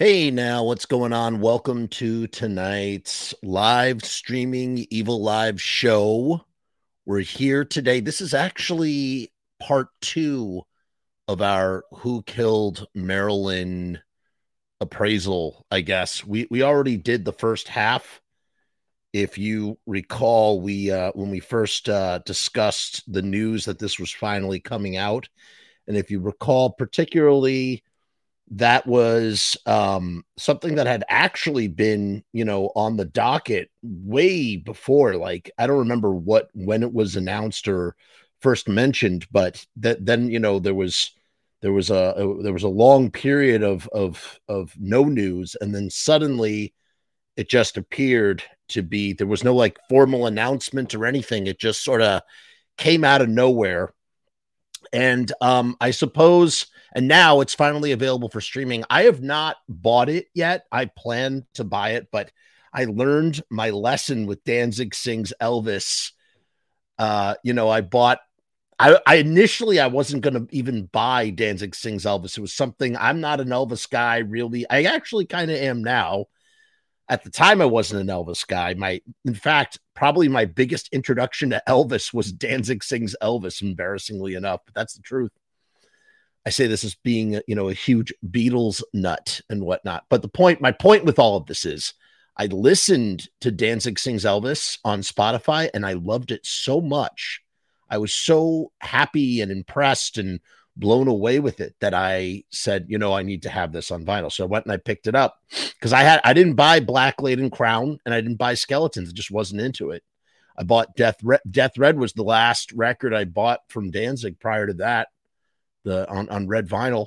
Hey, now what's going on? Welcome to tonight's live streaming Evil Live show. We're here today. This is actually part two of our Who Killed Marilyn appraisal, I guess. We we already did the first half. If you recall, we uh when we first uh discussed the news that this was finally coming out, and if you recall, particularly that was um, something that had actually been, you know, on the docket way before. Like I don't remember what when it was announced or first mentioned, but that then you know there was there was a, a there was a long period of of of no news, and then suddenly it just appeared to be there was no like formal announcement or anything. It just sort of came out of nowhere, and um, I suppose and now it's finally available for streaming. I have not bought it yet. I plan to buy it, but I learned my lesson with Danzig Sings Elvis. Uh, you know, I bought I, I initially I wasn't gonna even buy Danzig Sings Elvis. It was something I'm not an Elvis guy, really. I actually kind of am now. At the time, I wasn't an Elvis guy. My, in fact, probably my biggest introduction to Elvis was Danzig Sings Elvis. Embarrassingly enough, but that's the truth. I say this as being, you know, a huge Beatles nut and whatnot. But the point, my point with all of this is I listened to Danzig Sings Elvis on Spotify and I loved it so much. I was so happy and impressed and blown away with it that I said, you know, I need to have this on vinyl. So I went and I picked it up because I had I didn't buy Black Laden Crown and I didn't buy Skeletons. I just wasn't into it. I bought Death Red. Death Red was the last record I bought from Danzig prior to that the on, on red vinyl.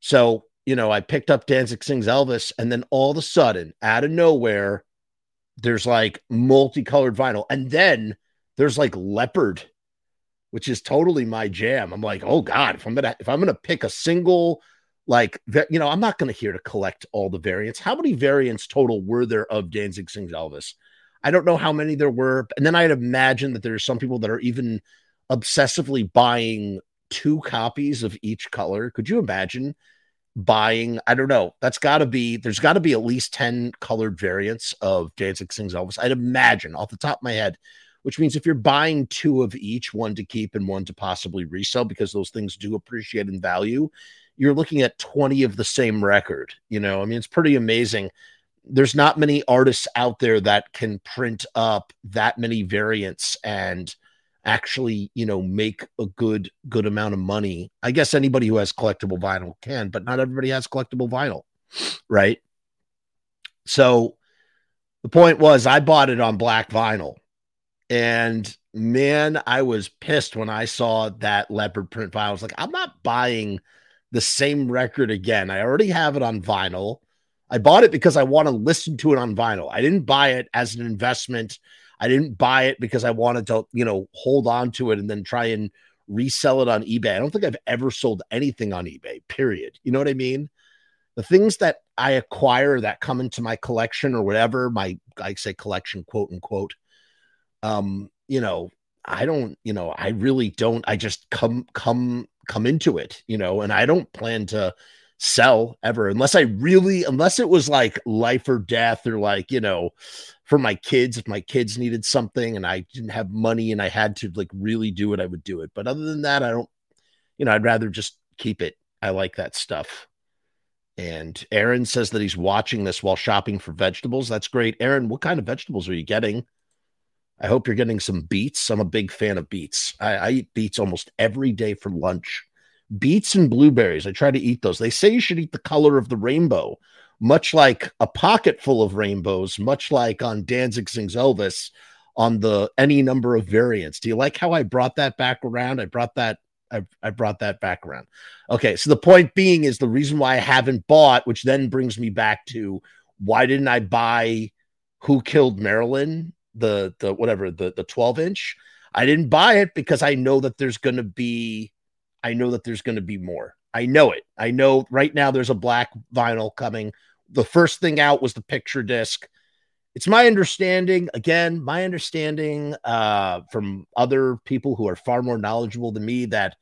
So, you know, I picked up Danzig Sings Elvis, and then all of a sudden, out of nowhere, there's like multicolored vinyl. And then there's like leopard, which is totally my jam. I'm like, oh God, if I'm gonna if I'm gonna pick a single like you know, I'm not gonna here to collect all the variants. How many variants total were there of Danzig Sings Elvis? I don't know how many there were. And then I'd imagine that there's some people that are even obsessively buying two copies of each color. Could you imagine buying? I don't know. That's got to be, there's got to be at least 10 colored variants of Danzig Sings Elvis. I'd imagine off the top of my head, which means if you're buying two of each, one to keep and one to possibly resell, because those things do appreciate in value, you're looking at 20 of the same record. You know, I mean, it's pretty amazing. There's not many artists out there that can print up that many variants and actually you know make a good good amount of money. I guess anybody who has collectible vinyl can but not everybody has collectible vinyl right? So the point was i bought it on black vinyl. And man i was pissed when i saw that leopard print vinyl. I was like i'm not buying the same record again. I already have it on vinyl. I bought it because i want to listen to it on vinyl. I didn't buy it as an investment I didn't buy it because I wanted to, you know, hold on to it and then try and resell it on eBay. I don't think I've ever sold anything on eBay, period. You know what I mean? The things that I acquire that come into my collection or whatever, my I say collection, quote unquote. Um, you know, I don't, you know, I really don't, I just come come come into it, you know, and I don't plan to sell ever unless I really unless it was like life or death or like, you know, for my kids if my kids needed something and I didn't have money and I had to like really do it I would do it. But other than that I don't you know, I'd rather just keep it. I like that stuff. And Aaron says that he's watching this while shopping for vegetables. That's great. Aaron, what kind of vegetables are you getting? I hope you're getting some beets. I'm a big fan of beets. I, I eat beets almost every day for lunch beets and blueberries. I try to eat those. They say you should eat the color of the rainbow, much like a pocket full of rainbows, much like on Danzig Sings Elvis on the any number of variants. Do you like how I brought that back around? I brought that I, I brought that back around. Okay, so the point being is the reason why I haven't bought, which then brings me back to why didn't I buy Who Killed Marilyn, the the whatever the the 12 inch? I didn't buy it because I know that there's to be I know that there's to be more. I know it. I know right now there's a black vinyl coming. The first thing out was the picture disc. It's my understanding, again, my understanding uh, from other people who are far more knowledgeable than me that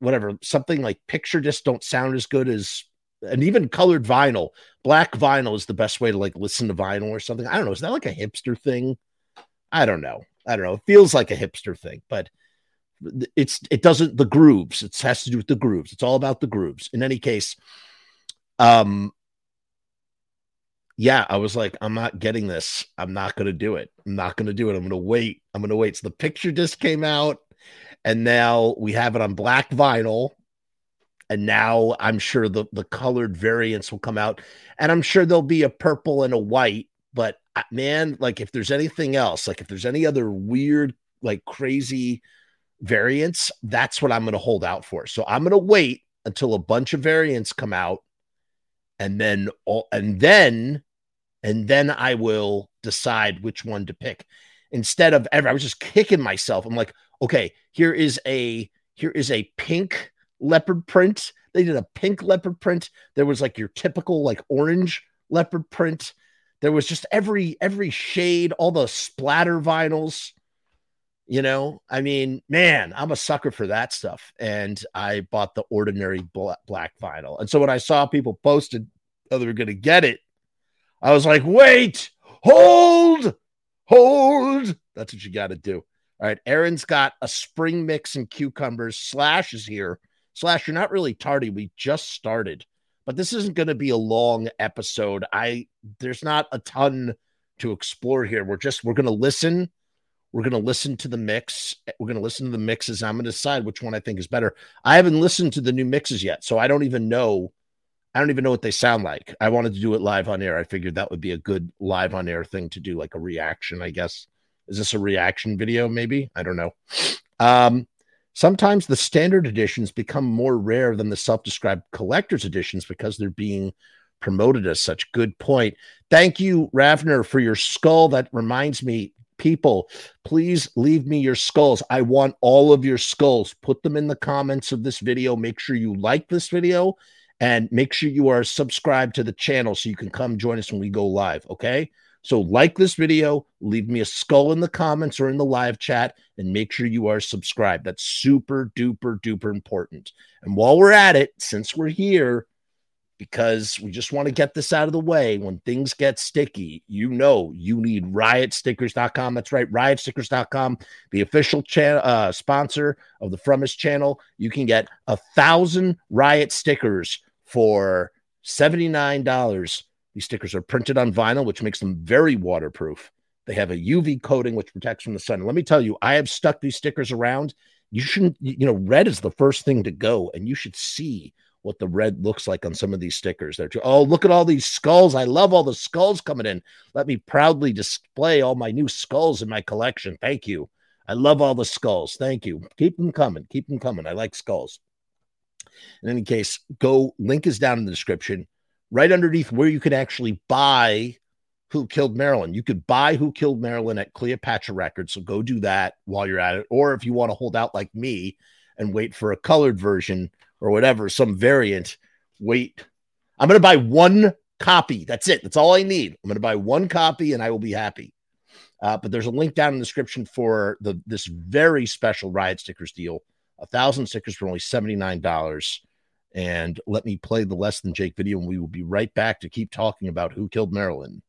whatever something like picture disc don't sound as good as and even colored vinyl. Black vinyl is the best way to like listen to vinyl or something. I don't know. Is that like a hipster thing? I don't know. I don't know. It feels like a hipster thing, but it's it doesn't the grooves. It has to do with the grooves. It's all about the grooves. In any case, um yeah, I was like, I'm not getting this. I'm not gonna do it. I'm not gonna do it. I'm gonna wait. I'm gonna wait. So the picture disc came out, and now we have it on black vinyl. And now I'm sure the, the colored variants will come out. And I'm sure there'll be a purple and a white. But uh, man, like if there's anything else, like if there's any other weird, like crazy variants, that's what I'm going to hold out for. So I'm going to wait until a bunch of variants come out and then all and then and then I will decide which one to pick. Instead of ever, I was just kicking myself. I'm like, okay, here is a here is a pink leopard print. They did a pink leopard print. There was like your typical like orange leopard print. There was just every every shade, all the splatter vinyls. You know, I mean, man, I'm a sucker for that stuff. And I bought the ordinary black vinyl. And so when I saw people posted oh, they were going to get it, I was like, wait, hold, hold. That's what you got to do. All right. Aaron's got a spring mix and cucumbers. Slash is here. Slash, you're not really tardy. We just started, but this isn't going to be a long episode. I, there's not a ton to explore here. We're just, we're going to listen. We're going to listen to the mix. We're going to listen to the mixes. I'm going to decide which one I think is better. I haven't listened to the new mixes yet, so I don't even know I don't even know what they sound like. I wanted to do it live on air. I figured that would be a good live on air thing to do, like a reaction, I guess. Is this a reaction video? Maybe. I don't know. Um, sometimes the standard editions become more rare than the self described collector's editions because they're being promoted as such. Good point. Thank you, Ravner, for your skull. That reminds me, people, please leave me your skulls. I want all of your skulls. Put them in the comments of this video. Make sure you like this video and make sure you are subscribed to the channel so you can come join us when we go live. Okay. So, like this video, leave me a skull in the comments or in the live chat, and make sure you are subscribed. That's super duper duper important. And while we're at it, since we're here, because we just want to get this out of the way when things get sticky, you know, you need riotstickers.com. That's right, riotstickers.com, the official channel uh, sponsor of the Frumess channel. You can get a thousand riot stickers for $79. These stickers are printed on vinyl, which makes them very waterproof. They have a UV coating which protects from the sun. Let me tell you, I have stuck these stickers around. You shouldn't, you know, red is the first thing to go, and you should see what the red looks like on some of these stickers. There, too. oh, look at all these skulls! I love all the skulls coming in. Let me proudly display all my new skulls in my collection. Thank you. I love all the skulls. Thank you. Keep them coming. Keep them coming. I like skulls. In any case, go link is down in the description, right underneath where you can actually buy Who Killed Marilyn. You could buy Who Killed Marilyn at Cleopatra Records. So go do that while you're at it. Or if you want to hold out like me and wait for a colored version or whatever, some variant, wait. I'm going to buy one copy. That's it. That's all I need. I'm going to buy one copy and I will be happy. Uh, but there's a link down in the description for the this very special riot stickers deal a thousand stickers for only $79. And let me play the less than Jake video, and we will be right back to keep talking about who killed Marilyn.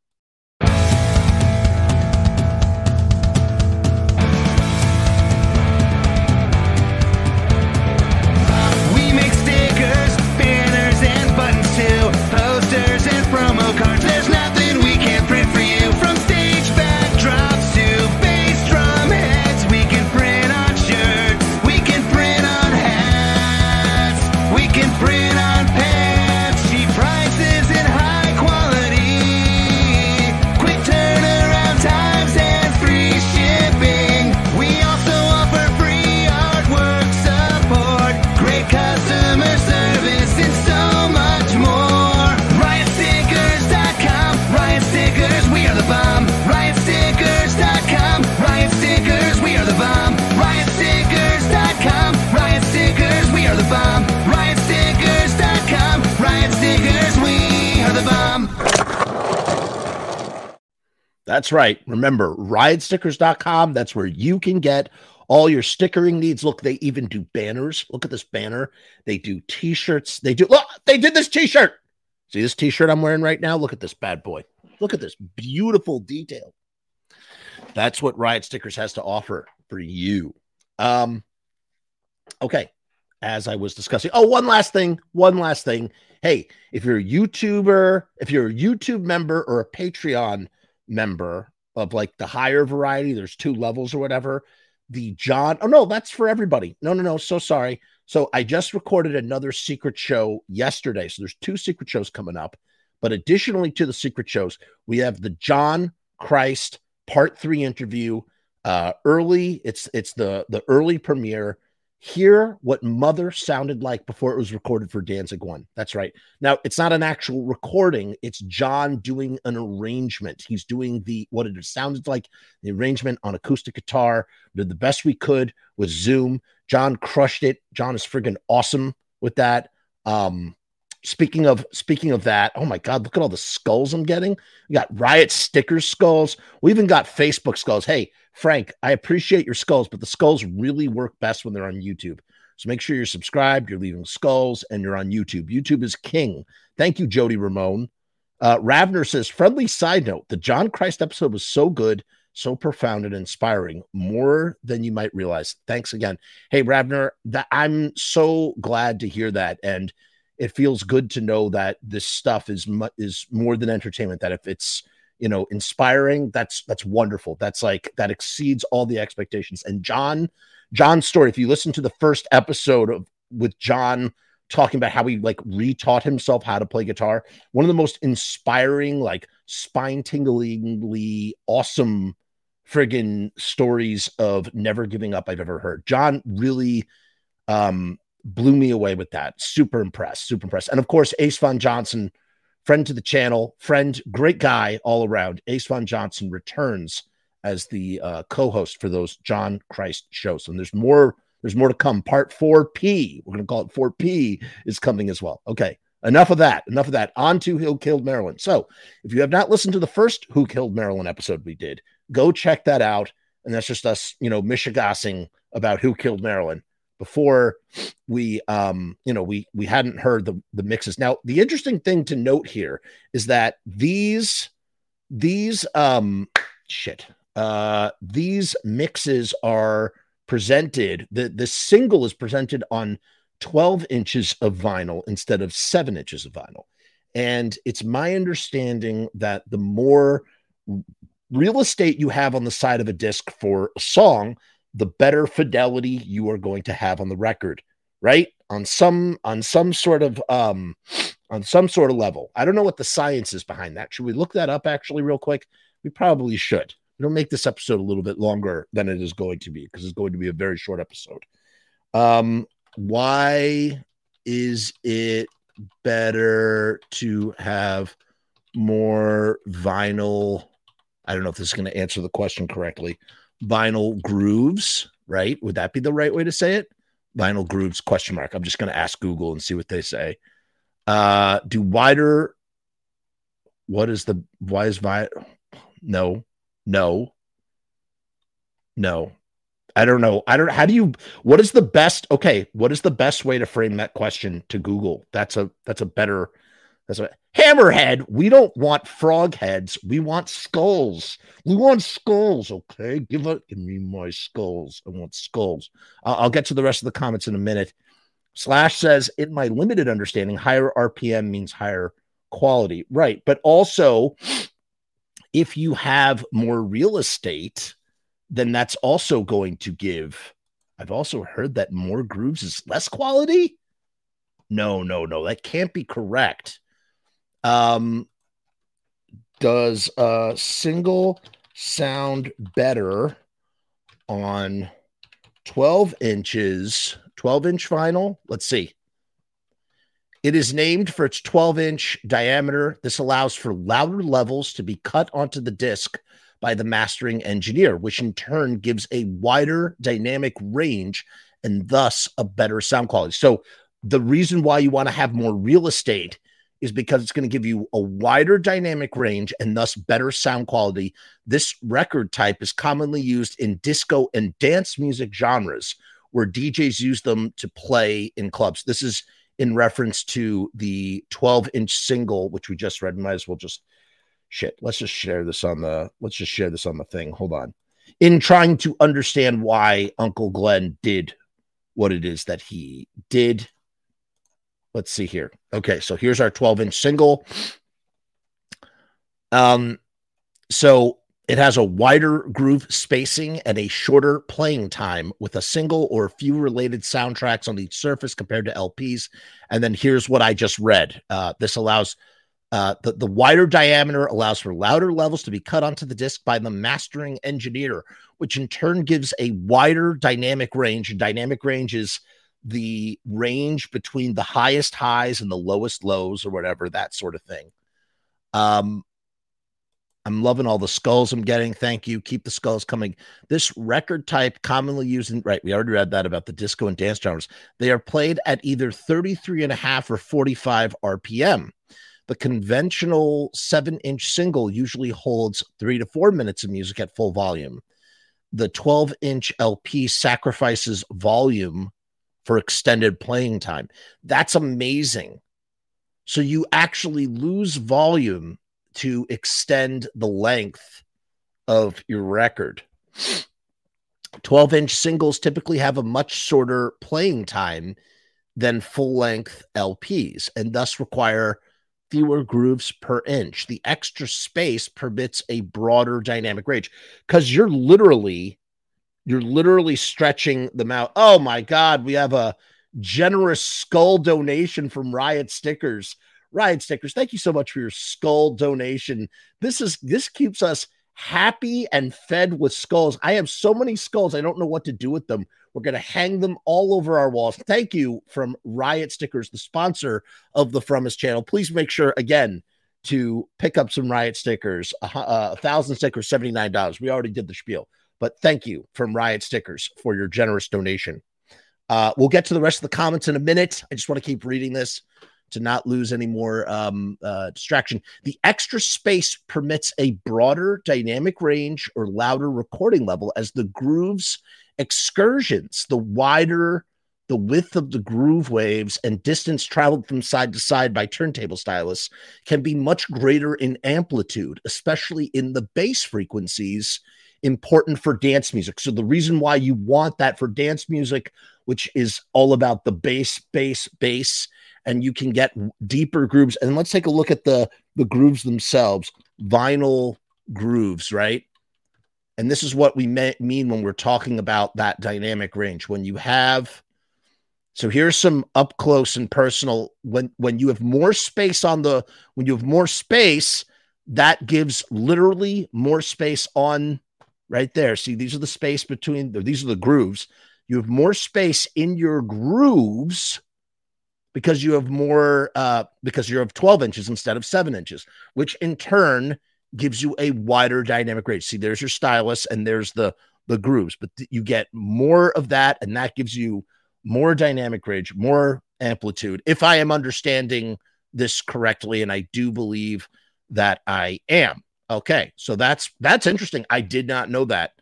That's right. Remember, riotstickers.com. That's where you can get all your stickering needs. Look, they even do banners. Look at this banner. They do t-shirts. They do look, they did this t-shirt. See this t-shirt I'm wearing right now? Look at this bad boy. Look at this beautiful detail. That's what Riot Stickers has to offer for you. Um, okay. As I was discussing, oh, one last thing, one last thing. Hey, if you're a YouTuber, if you're a YouTube member or a Patreon member of like the higher variety, there's two levels or whatever. The John, oh no, that's for everybody. No, no, no. So sorry. So I just recorded another secret show yesterday. So there's two secret shows coming up. But additionally to the secret shows, we have the John Christ part three interview. Uh, early, it's it's the the early premiere. Hear what Mother sounded like before it was recorded for Danzig One. That's right. Now it's not an actual recording; it's John doing an arrangement. He's doing the what it sounded like the arrangement on acoustic guitar. Did the best we could with Zoom. John crushed it. John is friggin' awesome with that. Um, Speaking of speaking of that, oh my god, look at all the skulls I'm getting. We got riot stickers skulls. We even got Facebook skulls. Hey, Frank, I appreciate your skulls, but the skulls really work best when they're on YouTube. So make sure you're subscribed, you're leaving skulls, and you're on YouTube. YouTube is king. Thank you, Jody Ramone. Uh, Ravner says, friendly side note, the John Christ episode was so good, so profound and inspiring, more than you might realize. Thanks again. Hey, Ravner, that I'm so glad to hear that. And it feels good to know that this stuff is mu- is more than entertainment. That if it's you know inspiring, that's that's wonderful. That's like that exceeds all the expectations. And John, John's story. If you listen to the first episode of with John talking about how he like retaught himself how to play guitar, one of the most inspiring, like spine tinglingly awesome friggin' stories of never giving up I've ever heard. John really um blew me away with that. Super impressed, super impressed. And of course, Ace Von Johnson, friend to the channel, friend, great guy all around. Ace Von Johnson returns as the uh, co-host for those John Christ shows. And there's more, there's more to come. Part 4P, we're gonna call it 4P, is coming as well. Okay. Enough of that. Enough of that. On to Who Killed Marilyn. So, if you have not listened to the first Who Killed Marilyn episode we did, go check that out. And that's just us, you know, mishigassing about who killed Marilyn before we um you know we we hadn't heard the the mixes. Now the interesting thing to note here is that these these um shit uh these mixes are presented the the single is presented on 12 inches of vinyl instead of 7 inches of vinyl. And it's my understanding that the more real estate you have on the side of a disc for a song the better fidelity you are going to have on the record, right? On some on some sort of um on some sort of level. I don't know what the science is behind that. Should we look that up actually real quick? We probably should. It'll make this episode a little bit longer than it is going to be because it's going to be a very short episode. Um why is it better to have more vinyl? I don't know if this is going to answer the question correctly vinyl grooves, right? Would that be the right way to say it? Vinyl grooves question mark. I'm just going to ask Google and see what they say. Uh, do wider what is the why is vi no no no i don't know i don't how do you what is the best okay what is the best way to frame that question to google that's a that's a better that's what hammerhead. We don't want frog heads. We want skulls. We want skulls. Okay, give it. Give me my skulls. I want skulls. I'll get to the rest of the comments in a minute. Slash says, in my limited understanding, higher RPM means higher quality. Right. But also, if you have more real estate, then that's also going to give. I've also heard that more grooves is less quality. No, no, no. That can't be correct. Um, does a single sound better on 12 inches, 12 inch vinyl? Let's see. It is named for its 12 inch diameter. This allows for louder levels to be cut onto the disc by the mastering engineer, which in turn gives a wider dynamic range and thus a better sound quality. So, the reason why you want to have more real estate is because it's going to give you a wider dynamic range and thus better sound quality. This record type is commonly used in disco and dance music genres where DJs use them to play in clubs. This is in reference to the 12 inch single, which we just read. Might as well just shit. Let's just share this on the let's just share this on the thing. Hold on. In trying to understand why Uncle Glenn did what it is that he did. Let's see here. Okay, so here's our 12 inch single. Um, so it has a wider groove spacing and a shorter playing time with a single or a few related soundtracks on each surface compared to LPs. And then here's what I just read. Uh, this allows uh, the, the wider diameter allows for louder levels to be cut onto the disc by the mastering engineer, which in turn gives a wider dynamic range. And Dynamic range is the range between the highest highs and the lowest lows, or whatever, that sort of thing. Um, I'm loving all the skulls I'm getting. Thank you. Keep the skulls coming. This record type commonly used in right, we already read that about the disco and dance genres. They are played at either 33 and a half or 45 RPM. The conventional seven inch single usually holds three to four minutes of music at full volume. The 12 inch LP sacrifices volume for extended playing time. That's amazing. So you actually lose volume to extend the length of your record. 12 inch singles typically have a much shorter playing time than full length LPs and thus require fewer grooves per inch. The extra space permits a broader dynamic range because you're literally you're literally stretching them out. Oh my god, we have a generous skull donation from Riot Stickers. Riot Stickers, thank you so much for your skull donation. This is this keeps us happy and fed with skulls. I have so many skulls, I don't know what to do with them. We're going to hang them all over our walls. Thank you from Riot Stickers, the sponsor of the Frumess channel. Please make sure, again, to pick up some Riot stickers. A uh, thousand stickers, $79. We already did the spiel, but thank you from Riot Stickers for your generous donation. Uh, we'll get to the rest of the comments in a minute. I just want to keep reading this to not lose any more um, uh, distraction. The extra space permits a broader dynamic range or louder recording level as the grooves excursions, the wider the width of the groove waves and distance traveled from side to side by turntable stylists can be much greater in amplitude, especially in the bass frequencies important for dance music. So the reason why you want that for dance music, which is all about the bass, bass, bass, and you can get deeper grooves. And let's take a look at the the grooves themselves, vinyl grooves, right? And this is what we mean when we're talking about that dynamic range. When you have, so here's some up close and personal. When when you have more space on the, when you have more space, that gives literally more space on right there. See, these are the space between. These are the grooves. You have more space in your grooves because you have more uh, because you're of 12 inches instead of seven inches, which in turn gives you a wider dynamic range. See, there's your stylus and there's the the grooves, but th- you get more of that, and that gives you more dynamic range, more amplitude. If I am understanding this correctly, and I do believe that I am. Okay, so that's that's interesting. I did not know that.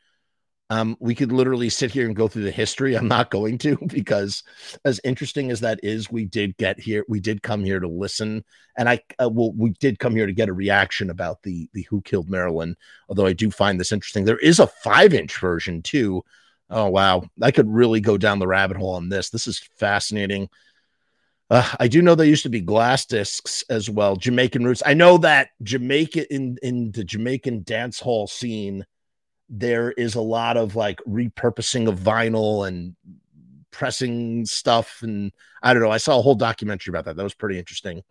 Um, we could literally sit here and go through the history. I'm not going to because, as interesting as that is, we did get here. We did come here to listen, and I uh, well, we did come here to get a reaction about the the Who Killed Marilyn. Although I do find this interesting. There is a five inch version too. Oh wow, I could really go down the rabbit hole on this. This is fascinating. Uh, I do know there used to be glass discs as well, Jamaican roots. I know that Jamaica in in the Jamaican dance hall scene there is a lot of like repurposing of vinyl and pressing stuff and i don't know i saw a whole documentary about that. That was pretty interesting.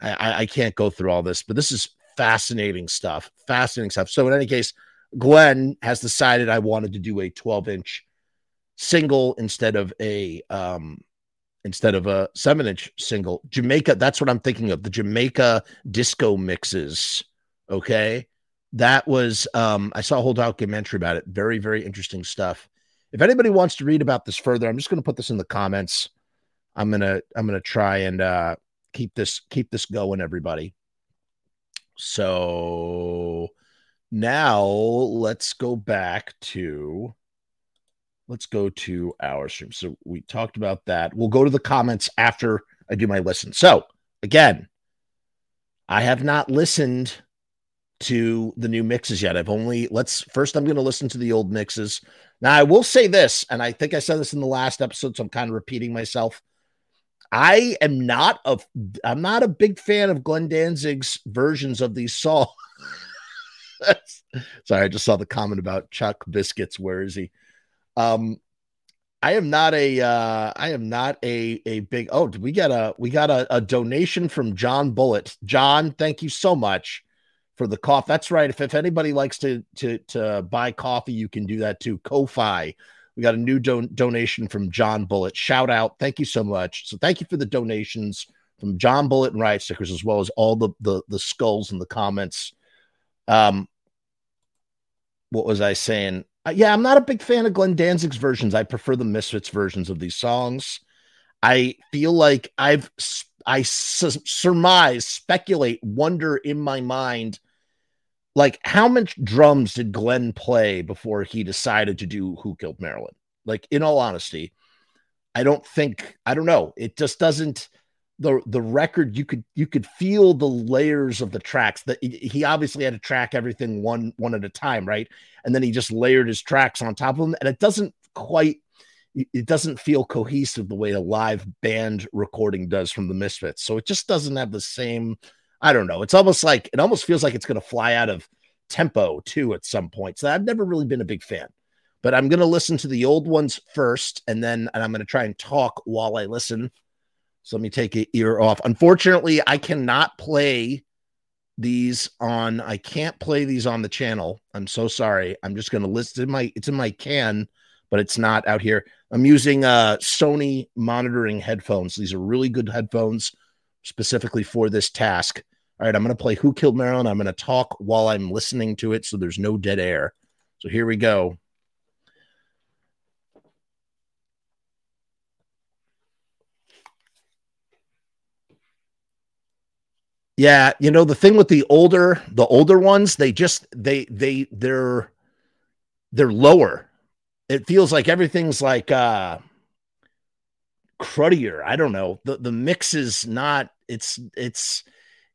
I i can't go through all this but this is fascinating stuff fascinating stuff. So in any case glenn has decided i wanted to do a 12 inch single instead of a um instead of a seven inch single jamaica that's what i'm thinking of the jamaica disco mixes okay that was um, I saw a whole documentary about it. Very, very interesting stuff. If anybody wants to read about this further, I'm just going to put this in the comments. I'm gonna I'm gonna try and uh, keep this keep this going, everybody. So now let's go back to let's go to our stream. So we talked about that. We'll go to the comments after I do my listen. So again, I have not listened to the new mixes yet. I've only let's first I'm going to listen to the old mixes. Now I will say this, and I think I said this in the last episode, so I'm kind of repeating myself. I am not a I'm not a big fan of Glenn Danzig's versions of these songs. Sorry, I just saw the comment about Chuck Biscuits. Where is he? Um, I am not a uh I am not a a big oh we got a we got a, a donation from John Bullet. John, thank you so much for the coffee. That's right. If, if anybody likes to to to buy coffee, you can do that too. Ko-fi. We got a new don- donation from John Bullet. Shout out. Thank you so much. So thank you for the donations from John Bullet and Riot Stickers, as well as all the the, the skulls in the comments. Um, what was I saying? Uh, yeah, I'm not a big fan of Glenn Danzig's versions. I prefer the Misfits versions of these songs. I feel like I've I surmise, speculate, wonder in my mind, like how much drums did Glenn play before he decided to do Who Killed Marilyn? Like, in all honesty, I don't think I don't know. It just doesn't the the record you could you could feel the layers of the tracks that he obviously had to track everything one one at a time right? And then he just layered his tracks on top of them. And it doesn't quite it doesn't feel cohesive the way a live band recording does from the misfits. So it just doesn't have the same i don't know. It's almost like it almost feels like it's going to fly out of tempo too at some point. So i've never really been a big fan but i'm going to listen to the old ones first and then and i'm going to try and talk while i listen so let me take a ear off. Unfortunately, I cannot play these on I can't play these on the channel. I'm so sorry. I'm just going to list in my it's in my can, but it's not out here. I'm using uh Sony monitoring headphones. These are really good headphones specifically for this task. All right, I'm going to play Who Killed Marilyn. I'm going to talk while I'm listening to it so there's no dead air. So here we go. Yeah, you know the thing with the older the older ones, they just they they they're they're lower. It feels like everything's like uh cruddier. I don't know. The the mix is not it's it's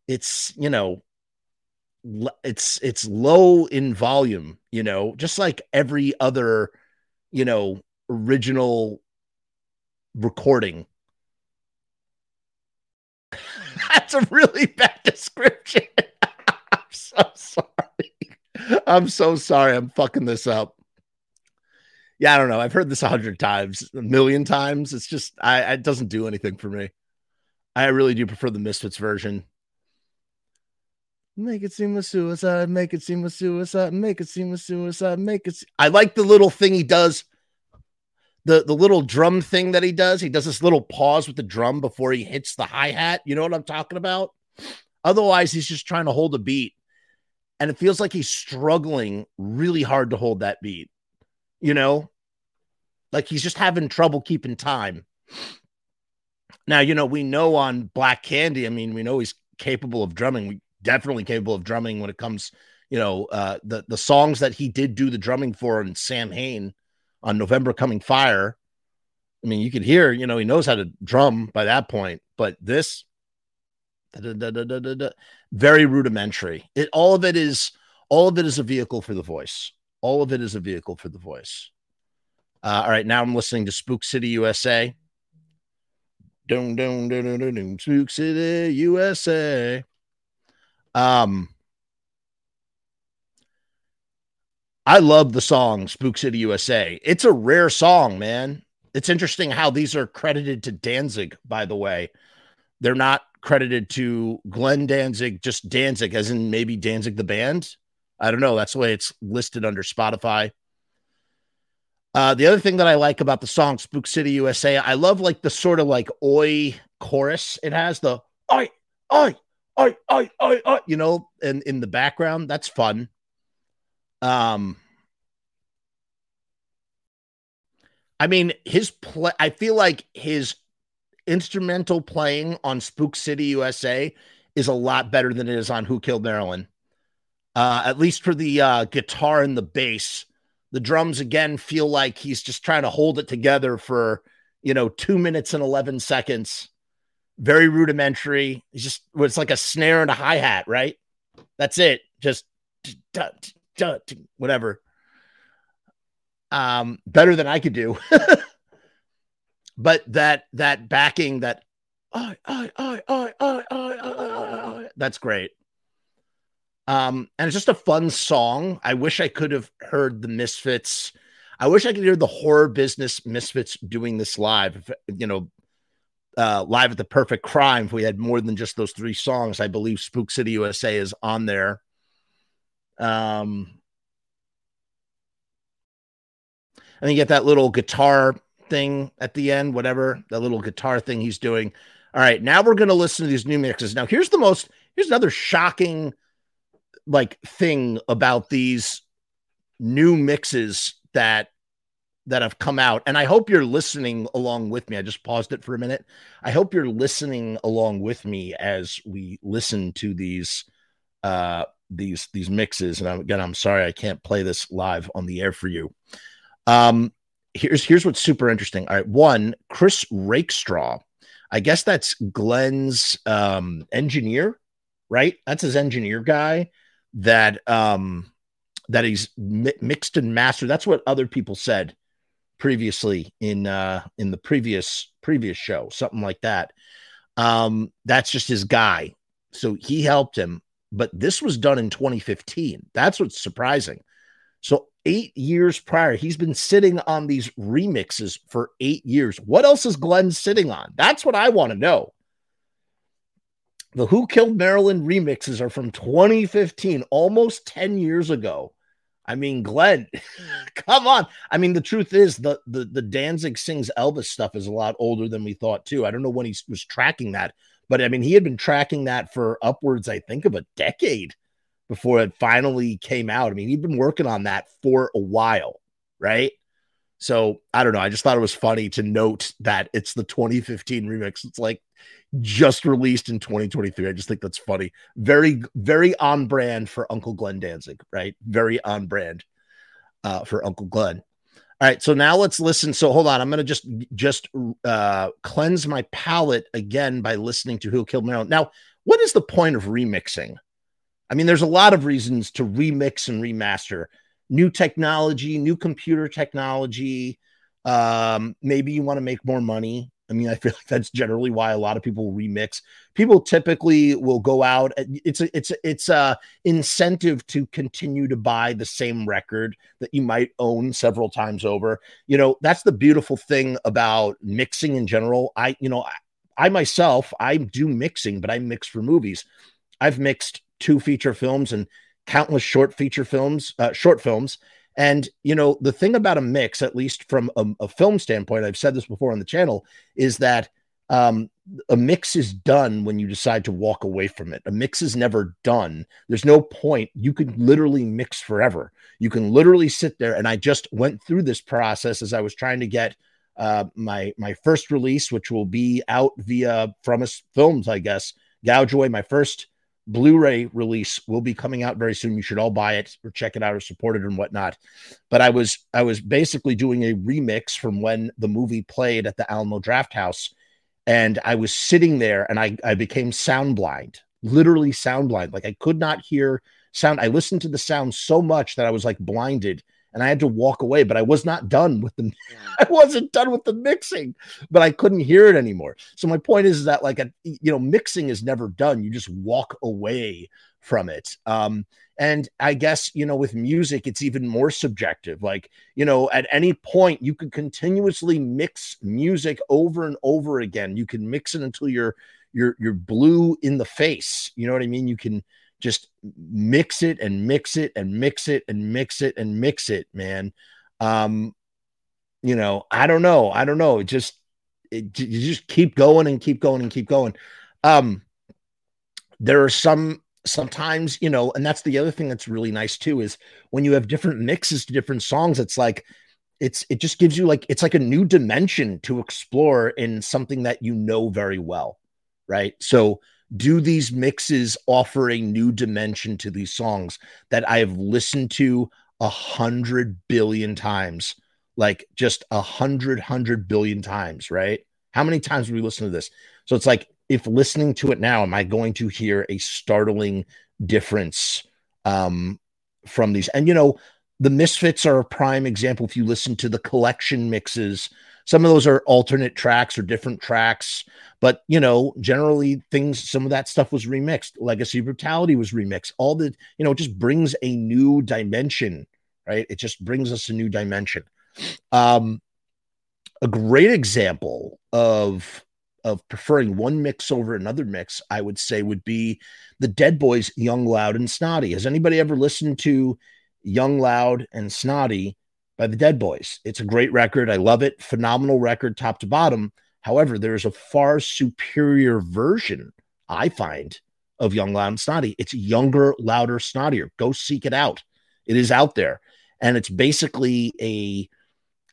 it's you know it's it's low in volume, you know, just like every other, you know, original recording That's a really bad description. I'm so sorry. I'm so sorry. I'm fucking this up. Yeah, I don't know. I've heard this a hundred times, a million times. It's just, I, it doesn't do anything for me. I really do prefer the Misfits version. Make it seem a suicide. Make it seem a suicide. Make it seem a suicide. Make it. Se- I like the little thing he does the the little drum thing that he does. He does this little pause with the drum before he hits the hi hat. You know what I'm talking about? Otherwise, he's just trying to hold a beat, and it feels like he's struggling really hard to hold that beat. You know, like he's just having trouble keeping time. Now, you know, we know on Black Candy. I mean, we know he's capable of drumming. We definitely capable of drumming when it comes. You know, uh, the the songs that he did do the drumming for and Samhain on November Coming Fire. I mean, you could hear, you know, he knows how to drum by that point, but this da, da, da, very rudimentary. It all of it is all of it is a vehicle for the voice. All of it is a vehicle for the voice. Uh, all right, now I'm listening to Spook City USA. Dun, dun, dun, dun, dun, Spook City USA. Um, I love the song Spook City USA. It's a rare song, man. It's interesting how these are credited to Danzig, by the way. They're not credited to Glenn Danzig, just Danzig, as in maybe Danzig the band. I don't know. That's the way it's listed under Spotify. Uh, the other thing that I like about the song Spook City USA, I love like the sort of like oi chorus. It has the oi, oi, oi, oi, oi, oi, you know, in, in the background. That's fun. Um, I mean, his play, I feel like his instrumental playing on Spook City USA is a lot better than it is on Who Killed Marilyn. Uh, at least for the uh, guitar and the bass. The drums again feel like he's just trying to hold it together for you know two minutes and eleven seconds. Very rudimentary. It's just it's like a snare and a hi hat, right? That's it. Just whatever. Um, better than I could do. but that that backing that I, I, I, I, I, I, I, that's great. Um, and it's just a fun song. I wish I could have heard the Misfits. I wish I could hear the horror business Misfits doing this live. You know, uh, live at the Perfect Crime. If we had more than just those three songs, I believe Spook City USA is on there. Um, and then you get that little guitar thing at the end, whatever that little guitar thing he's doing. All right, now we're going to listen to these new mixes. Now, here's the most, here's another shocking like thing about these new mixes that that have come out and i hope you're listening along with me i just paused it for a minute i hope you're listening along with me as we listen to these uh these these mixes and again i'm sorry i can't play this live on the air for you um here's here's what's super interesting all right one chris rakestraw i guess that's glenn's um engineer right that's his engineer guy that um that he's mi- mixed and mastered. That's what other people said previously in uh in the previous previous show, something like that. Um that's just his guy. So he helped him, but this was done in 2015. That's what's surprising. So 8 years prior, he's been sitting on these remixes for 8 years. What else is Glenn sitting on? That's what I want to know. The Who Killed Marilyn remixes are from 2015, almost 10 years ago. I mean, Glenn, come on. I mean, the truth is the, the the Danzig sings Elvis stuff is a lot older than we thought too. I don't know when he was tracking that, but I mean, he had been tracking that for upwards, I think, of a decade before it finally came out. I mean, he'd been working on that for a while, right? So I don't know. I just thought it was funny to note that it's the 2015 remix. It's like just released in 2023. I just think that's funny. Very, very on brand for Uncle Glenn Danzig, right? Very on brand uh, for Uncle Glenn. All right, so now let's listen. So hold on, I'm gonna just just uh, cleanse my palate again by listening to Who Killed Marilyn. Now, what is the point of remixing? I mean, there's a lot of reasons to remix and remaster. New technology, new computer technology. Um, maybe you want to make more money. I mean, I feel like that's generally why a lot of people remix. People typically will go out. It's a it's a, it's a incentive to continue to buy the same record that you might own several times over. You know, that's the beautiful thing about mixing in general. I you know, I, I myself I do mixing, but I mix for movies. I've mixed two feature films and countless short feature films, uh, short films, and you know, the thing about a mix, at least from a, a film standpoint, I've said this before on the channel, is that um, a mix is done when you decide to walk away from it. A mix is never done. There's no point. You could literally mix forever. You can literally sit there. And I just went through this process as I was trying to get uh, my my first release, which will be out via Frumess Films, I guess. Gouge away my first Blu-ray release will be coming out very soon. You should all buy it or check it out or support it and whatnot. But I was I was basically doing a remix from when the movie played at the Alamo Drafthouse, and I was sitting there and I I became sound blind, literally sound blind. Like I could not hear sound. I listened to the sound so much that I was like blinded and I had to walk away, but I was not done with the I wasn't done with the mixing, but I couldn't hear it anymore. So my point is that like a you know, mixing is never done. You just walk away from it. Um and I guess, you know, with music, it's even more subjective. Like, you know, at any point, you could continuously mix music over and over again. You can mix it until you're you're you're blue in the face. You know what I mean? You can just mix it and mix it and mix it and mix it and mix it, man. Um, you know, I don't know. I don't know. It just it, you just keep going and keep going and keep going. Um, there are some sometimes, you know, and that's the other thing that's really nice too is when you have different mixes to different songs, it's like it's it just gives you like it's like a new dimension to explore in something that you know very well, right? So do these mixes offer a new dimension to these songs that I have listened to a hundred billion times, like just a hundred, hundred billion times, right? How many times have we listen to this? So it's like, if listening to it now, am I going to hear a startling difference um, from these? And you know, the Misfits are a prime example. If you listen to the collection mixes, some of those are alternate tracks or different tracks, but you know, generally things, some of that stuff was remixed. Legacy Brutality was remixed. All the, you know, it just brings a new dimension, right? It just brings us a new dimension. Um, a great example of of preferring one mix over another mix, I would say, would be the Dead Boys, Young, Loud, and Snotty. Has anybody ever listened to Young, Loud, and Snotty by the Dead Boys? It's a great record. I love it. Phenomenal record, top to bottom. However, there's a far superior version, I find, of Young, Loud, and Snotty. It's younger, louder, snottier. Go seek it out. It is out there. And it's basically a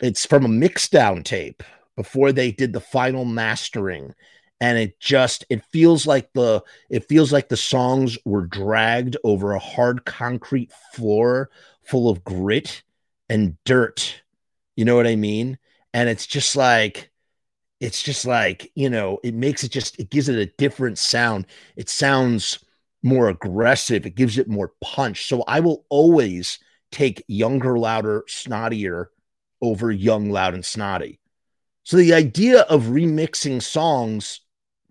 it's from a mixdown tape before they did the final mastering and it just it feels like the it feels like the songs were dragged over a hard concrete floor full of grit and dirt. You know what i mean? And it's just like it's just like you know it makes it just it gives it a different sound. It sounds more aggressive. It gives it more punch. So i will always take younger louder snottier over young loud and snotty. So the idea of remixing songs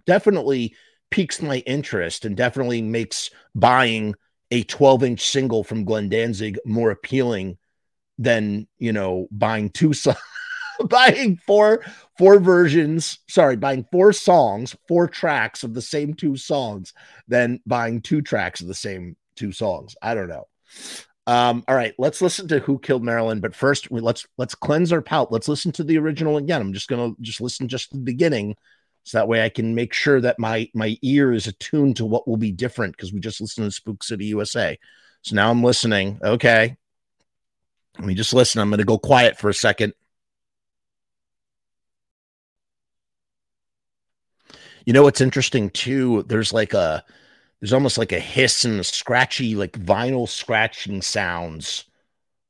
definitely piques my interest and definitely makes buying a 12 inch single from Glenn Danzig more appealing than, you know, buying two songs, buying four, four versions, sorry, buying four songs, four tracks of the same two songs than buying two tracks of the same two songs. I don't know. Um, all right, let's listen to Who Killed Marilyn. But first, we, let's let's cleanse our palate. Let's listen to the original again. I'm just gonna just listen just the beginning, so that way I can make sure that my my ear is attuned to what will be different because we just listened to Spook City USA. So now I'm listening. Okay, let me just listen. I'm gonna go quiet for a second. You know what's interesting too? There's like a there's almost like a hiss and a scratchy, like vinyl scratching sounds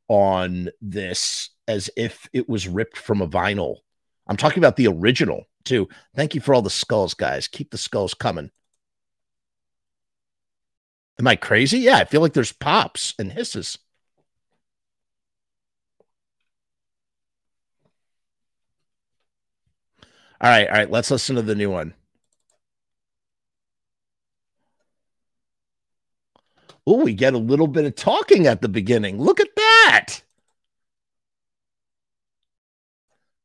on this as if it was ripped from a vinyl. I'm talking about the original too. Thank you for all the skulls, guys. Keep the skulls coming. Am I crazy? Yeah, I feel like there's pops and hisses. All right, all right, let's listen to the new one. Oh, we get a little bit of talking at the beginning. Look at that.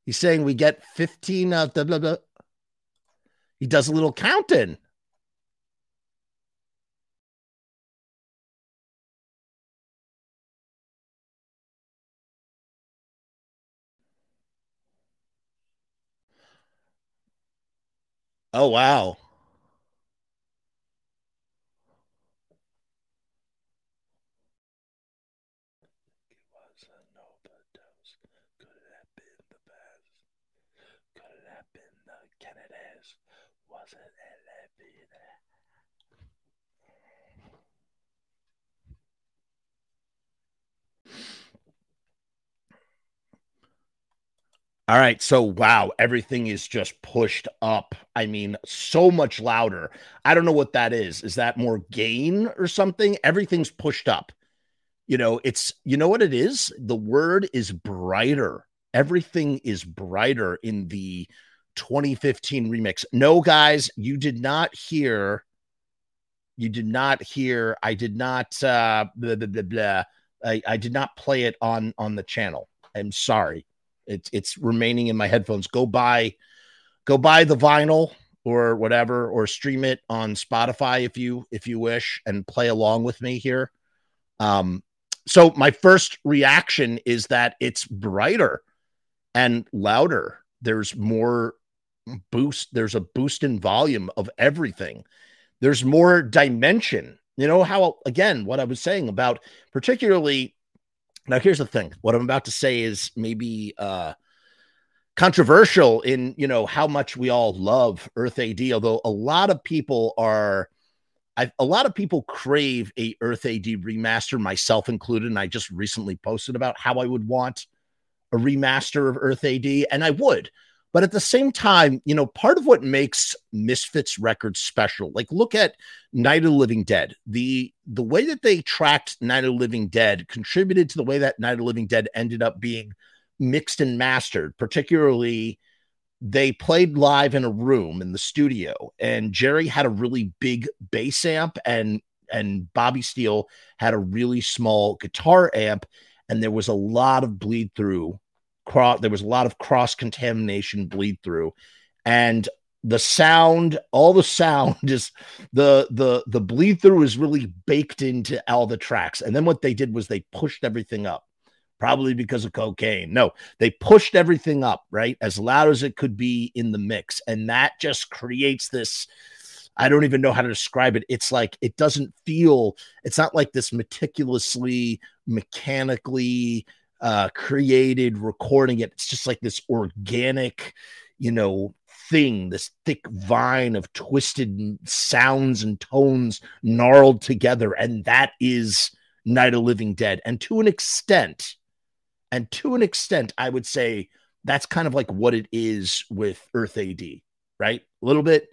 He's saying we get 15 uh, blah, blah, blah. He does a little counting. Oh, wow. All right. So, wow, everything is just pushed up. I mean, so much louder. I don't know what that is. Is that more gain or something? Everything's pushed up. You know, it's, you know what it is? The word is brighter. Everything is brighter in the 2015 remix. No, guys, you did not hear. You did not hear. I did not. Uh, blah, blah, blah, blah. I, I did not play it on on the channel. I'm sorry. It's it's remaining in my headphones. Go buy, go buy the vinyl or whatever, or stream it on Spotify if you if you wish, and play along with me here. Um, so my first reaction is that it's brighter and louder. There's more boost. There's a boost in volume of everything. There's more dimension. You know how again what I was saying about particularly Now, here's the thing. What I'm about to say is maybe uh controversial in you know how much we all love Earth AD, although a lot of people are a lot of people crave a Earth AD remaster, myself included. And I just recently posted about how I would want a remaster of Earth AD, and I would. But at the same time, you know, part of what makes Misfits Records special, like look at Night of the Living Dead. The the way that they tracked Night of the Living Dead contributed to the way that Night of the Living Dead ended up being mixed and mastered, particularly they played live in a room in the studio and Jerry had a really big bass amp and and Bobby Steele had a really small guitar amp and there was a lot of bleed through cross there was a lot of cross contamination bleed through and the sound all the sound is the the the bleed through is really baked into all the tracks and then what they did was they pushed everything up probably because of cocaine. No, they pushed everything up, right? As loud as it could be in the mix. And that just creates this. I don't even know how to describe it. It's like it doesn't feel, it's not like this meticulously, mechanically uh, created recording it. It's just like this organic, you know, thing, this thick vine of twisted sounds and tones gnarled together. And that is Night of Living Dead. And to an extent, and to an extent, I would say that's kind of like what it is with Earth AD, right? A little bit.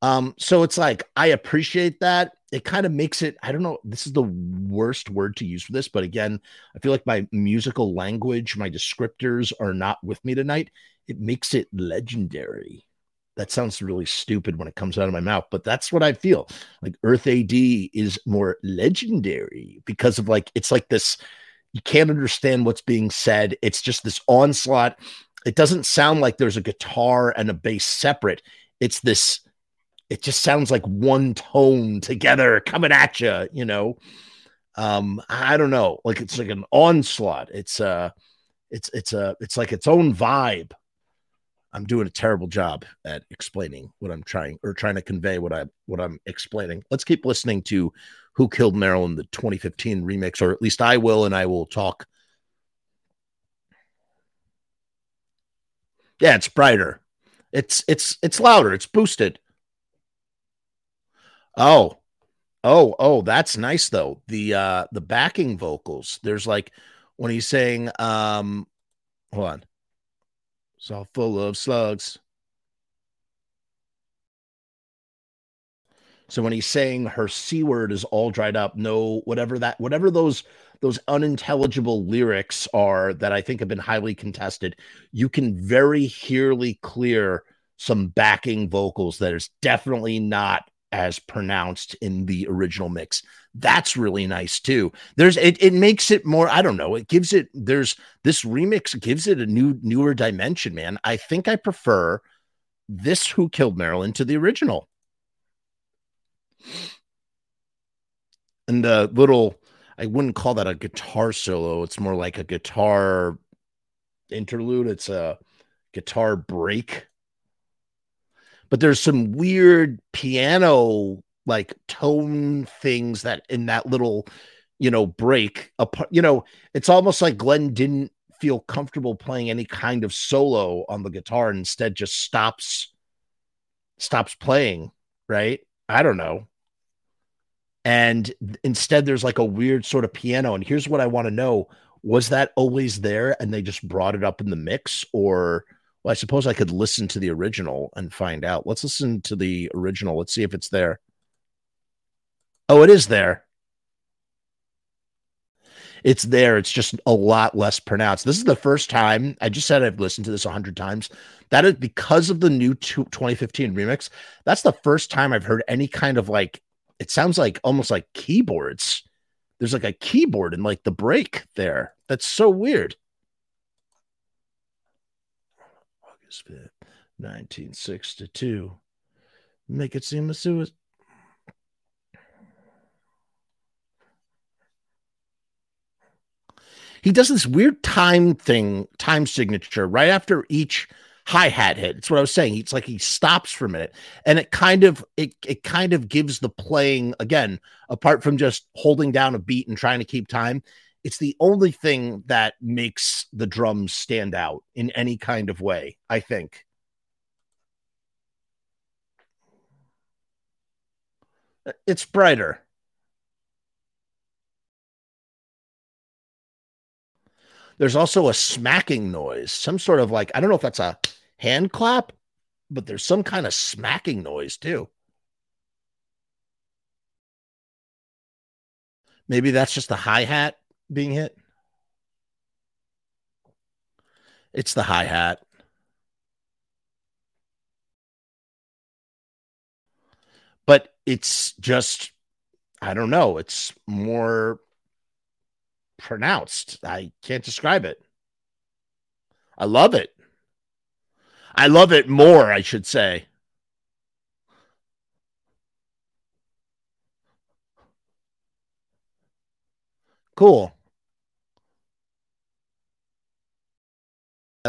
Um, so it's like I appreciate that. It kind of makes it, I don't know, this is the worst word to use for this, but again, I feel like my musical language, my descriptors are not with me tonight. It makes it legendary. That sounds really stupid when it comes out of my mouth, but that's what I feel. Like Earth AD is more legendary because of like it's like this you can't understand what's being said. It's just this onslaught. It doesn't sound like there's a guitar and a bass separate. It's this, it just sounds like one tone together coming at you, you know. Um, I don't know, like it's like an onslaught. It's uh it's it's a it's like its own vibe. I'm doing a terrible job at explaining what I'm trying or trying to convey what I what I'm explaining. Let's keep listening to who Killed Marilyn, the 2015 remix, or at least I will, and I will talk. Yeah, it's brighter. It's it's it's louder. It's boosted. Oh, oh, oh, that's nice though. The uh the backing vocals. There's like when he's saying, um, hold on. It's all full of slugs. So when he's saying her c word is all dried up, no whatever that whatever those those unintelligible lyrics are that I think have been highly contested, you can very hearly clear some backing vocals that is definitely not as pronounced in the original mix. That's really nice too. There's it it makes it more I don't know, it gives it there's this remix gives it a new newer dimension, man. I think I prefer this Who Killed Marilyn to the original. And the little, I wouldn't call that a guitar solo. It's more like a guitar interlude. It's a guitar break. But there's some weird piano like tone things that in that little, you know, break apart. You know, it's almost like Glenn didn't feel comfortable playing any kind of solo on the guitar and instead just stops stops playing right I don't know. And instead, there's like a weird sort of piano. And here's what I want to know was that always there and they just brought it up in the mix? Or, well, I suppose I could listen to the original and find out. Let's listen to the original. Let's see if it's there. Oh, it is there. It's there. It's just a lot less pronounced. This is the first time I just said I've listened to this a hundred times. That is because of the new 2015 remix. That's the first time I've heard any kind of like, it sounds like almost like keyboards. There's like a keyboard in like the break there. That's so weird. August 5th, 1962. Make it seem a suicide. He does this weird time thing, time signature right after each hi hat hit. It's what I was saying. It's like he stops for a minute, and it kind of it it kind of gives the playing again, apart from just holding down a beat and trying to keep time. It's the only thing that makes the drums stand out in any kind of way, I think. Uh, it's brighter. There's also a smacking noise, some sort of like, I don't know if that's a hand clap, but there's some kind of smacking noise too. Maybe that's just a hi hat being hit. It's the hi hat. But it's just, I don't know, it's more pronounced. I can't describe it. I love it. I love it more, I should say. Cool.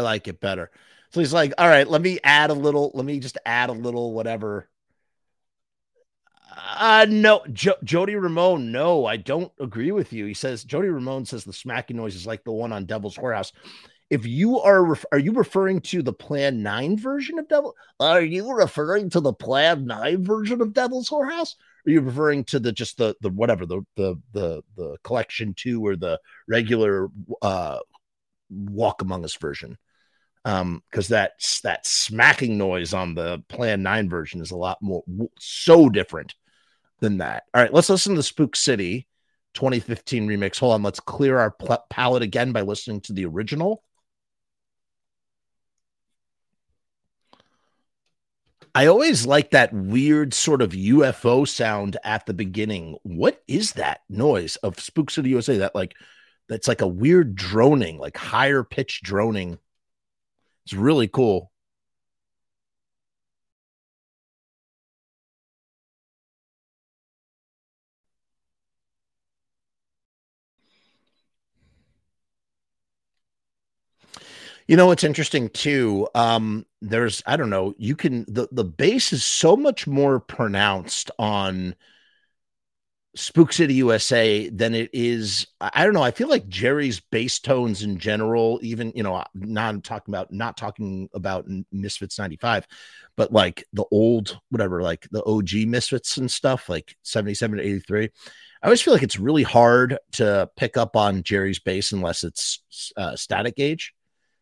I like it better. So he's like, all right, let me add a little, let me just add a little whatever. Uh no, jo- Jody Ramone, no, I don't agree with you. He says Jody Ramone says the smacking noise is like the one on Devil's Whorehouse. If you are ref- are you referring to the Plan 9 version of Devil? Are you referring to the Plan 9 version of Devil's Whorehouse? Are you referring to the just the the whatever the the the the collection 2 or the regular uh Walk Among Us version? Um because that that smacking noise on the plan 9 version is a lot more so different than that all right let's listen to the spook city 2015 remix hold on let's clear our pl- palette again by listening to the original I always like that weird sort of UFO sound at the beginning. What is that noise of Spook City USA? That like that's like a weird droning, like higher pitch droning. It's really cool. You know it's interesting too? Um, there's I don't know, you can the the bass is so much more pronounced on Spook City USA than it is. I don't know. I feel like Jerry's bass tones in general, even you know, not talking about not talking about Misfits '95, but like the old whatever, like the OG Misfits and stuff, like '77 to '83. I always feel like it's really hard to pick up on Jerry's bass unless it's uh, Static Age.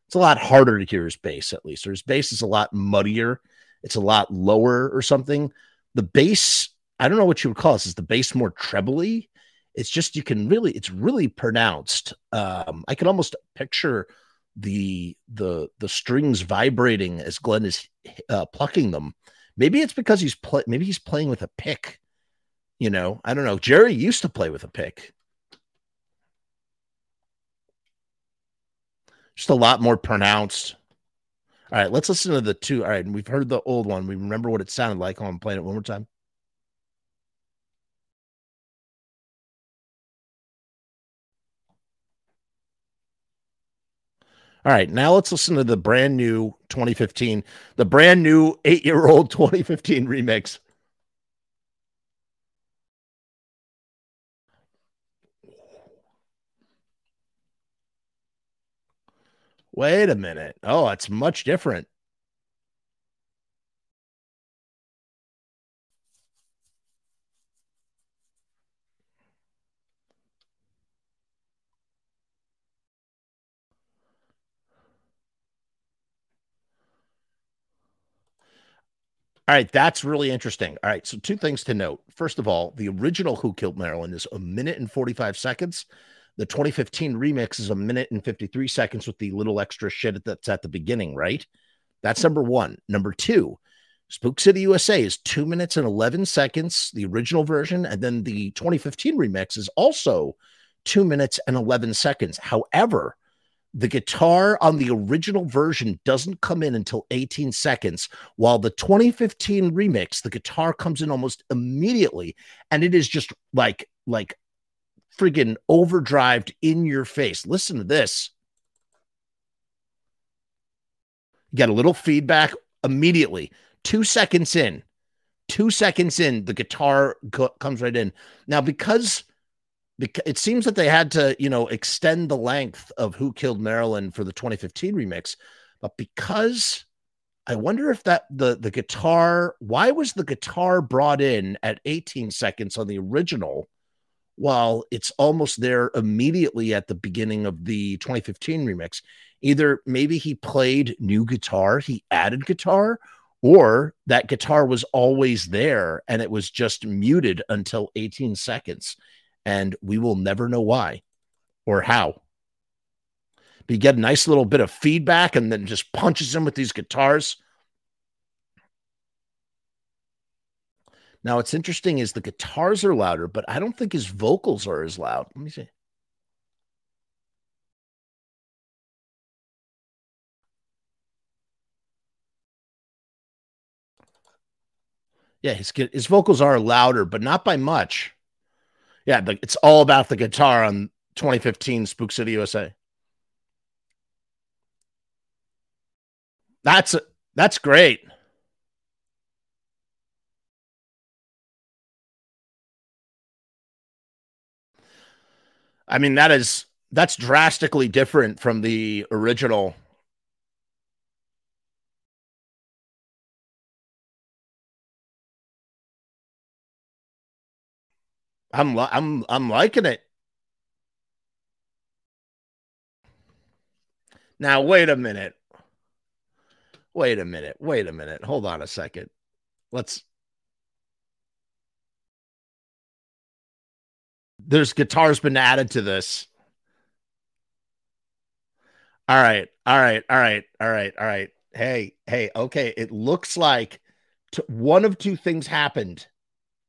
It's a lot harder to hear his bass, at least, or his bass is a lot muddier. It's a lot lower or something. The bass I don't know what you would call this. Is the bass more trebly? It's just you can really, it's really pronounced. Um, I can almost picture the the the strings vibrating as Glenn is uh, plucking them. Maybe it's because he's play, maybe he's playing with a pick. You know, I don't know. Jerry used to play with a pick. Just a lot more pronounced. All right, let's listen to the two. All right, and we've heard the old one. We remember what it sounded like. I'm playing it one more time. All right, now let's listen to the brand new 2015, the brand new eight year old 2015 remix. Wait a minute. Oh, it's much different. All right, that's really interesting. All right, so two things to note. First of all, the original Who Killed Marilyn is a minute and 45 seconds. The 2015 remix is a minute and 53 seconds with the little extra shit that's at the beginning, right? That's number one. Number two, Spook City USA is two minutes and 11 seconds, the original version. And then the 2015 remix is also two minutes and 11 seconds. However, the guitar on the original version doesn't come in until 18 seconds, while the 2015 remix, the guitar comes in almost immediately, and it is just like like friggin' overdrived in your face. Listen to this. Get a little feedback immediately. Two seconds in, two seconds in, the guitar co- comes right in. Now, because Bec- It seems that they had to, you know, extend the length of Who Killed Marilyn for the 2015 remix, but because I wonder if that the the guitar, why was the guitar brought in at 18 seconds on the original, while it's almost there immediately at the beginning of the 2015 remix? Either maybe he played new guitar, he added guitar, or that guitar was always there and it was just muted until 18 seconds and we will never know why or how. But you get a nice little bit of feedback and then just punches him with these guitars. Now what's interesting is the guitars are louder but i don't think his vocals are as loud. Let me see. Yeah, his his vocals are louder, but not by much. Yeah, the, it's all about the guitar on 2015 Spook City USA. That's that's great. I mean, that is that's drastically different from the original I'm li- I'm I'm liking it. Now wait a minute. Wait a minute. Wait a minute. Hold on a second. Let's There's guitars been added to this. All right. All right. All right. All right. All right. Hey, hey, okay. It looks like t- one of two things happened.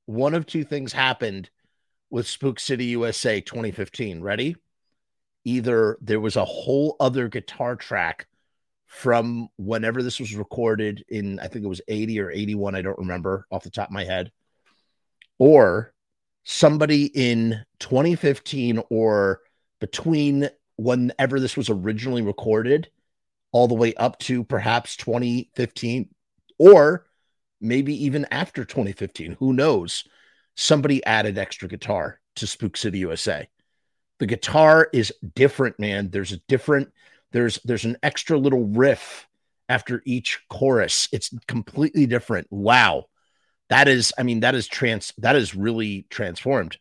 One of two things happened with Spook City USA 2015. Ready? Either there was a whole other guitar track from whenever this was recorded in, I think it was 80 or 81. I don't remember off the top of my head. Or somebody in 2015 or between whenever this was originally recorded all the way up to perhaps 2015 or maybe even after 2015 who knows somebody added extra guitar to Spook City USA. The guitar is different, man. There's a different there's there's an extra little riff after each chorus. It's completely different. Wow. That is I mean that is trans that is really transformed.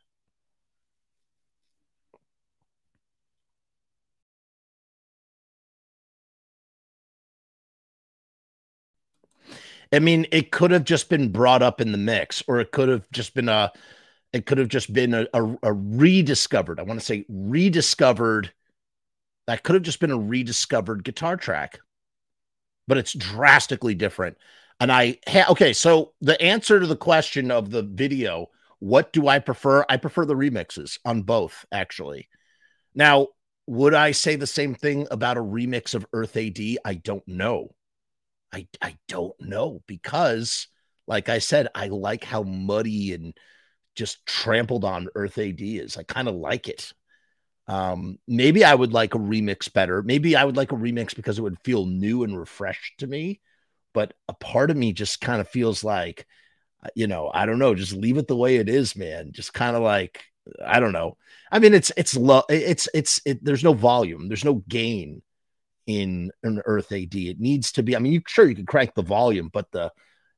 I mean, it could have just been brought up in the mix, or it could have just been a it could have just been a, a, a rediscovered, I want to say rediscovered, that could have just been a rediscovered guitar track, but it's drastically different. And I, ha- okay, so the answer to the question of the video, what do I prefer? I prefer the remixes on both, actually. Now, would I say the same thing about a remix of Earth AD? I don't know. I I don't know because like I said, I like how muddy and just trampled on Earth AD is. I kind of like it. Um, maybe I would like a remix better. Maybe I would like a remix because it would feel new and refreshed to me. But a part of me just kind of feels like, uh, you know, I don't know, just leave it the way it is, man. Just kind of like, I don't know. I mean, it's it's low. It's it's it. There's no volume. There's no gain in an Earth AD. It needs to be. I mean, you sure you could crank the volume, but the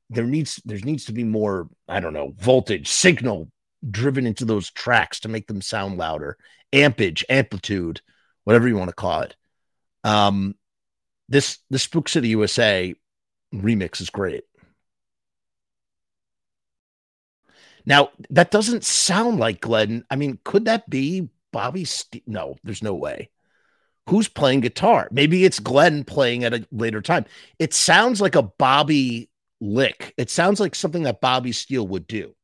there needs there needs to be more. I don't know voltage signal driven into those tracks to make them sound louder. Ampage, amplitude, whatever you want to call it. Um, this this Spook City USA remix is great. Now that doesn't sound like Glenn. I mean, could that be Bobby? No, there's no way who's playing guitar. Maybe it's Glenn playing at a later time. It sounds like a Bobby lick. It sounds like something that Bobby Steele would do.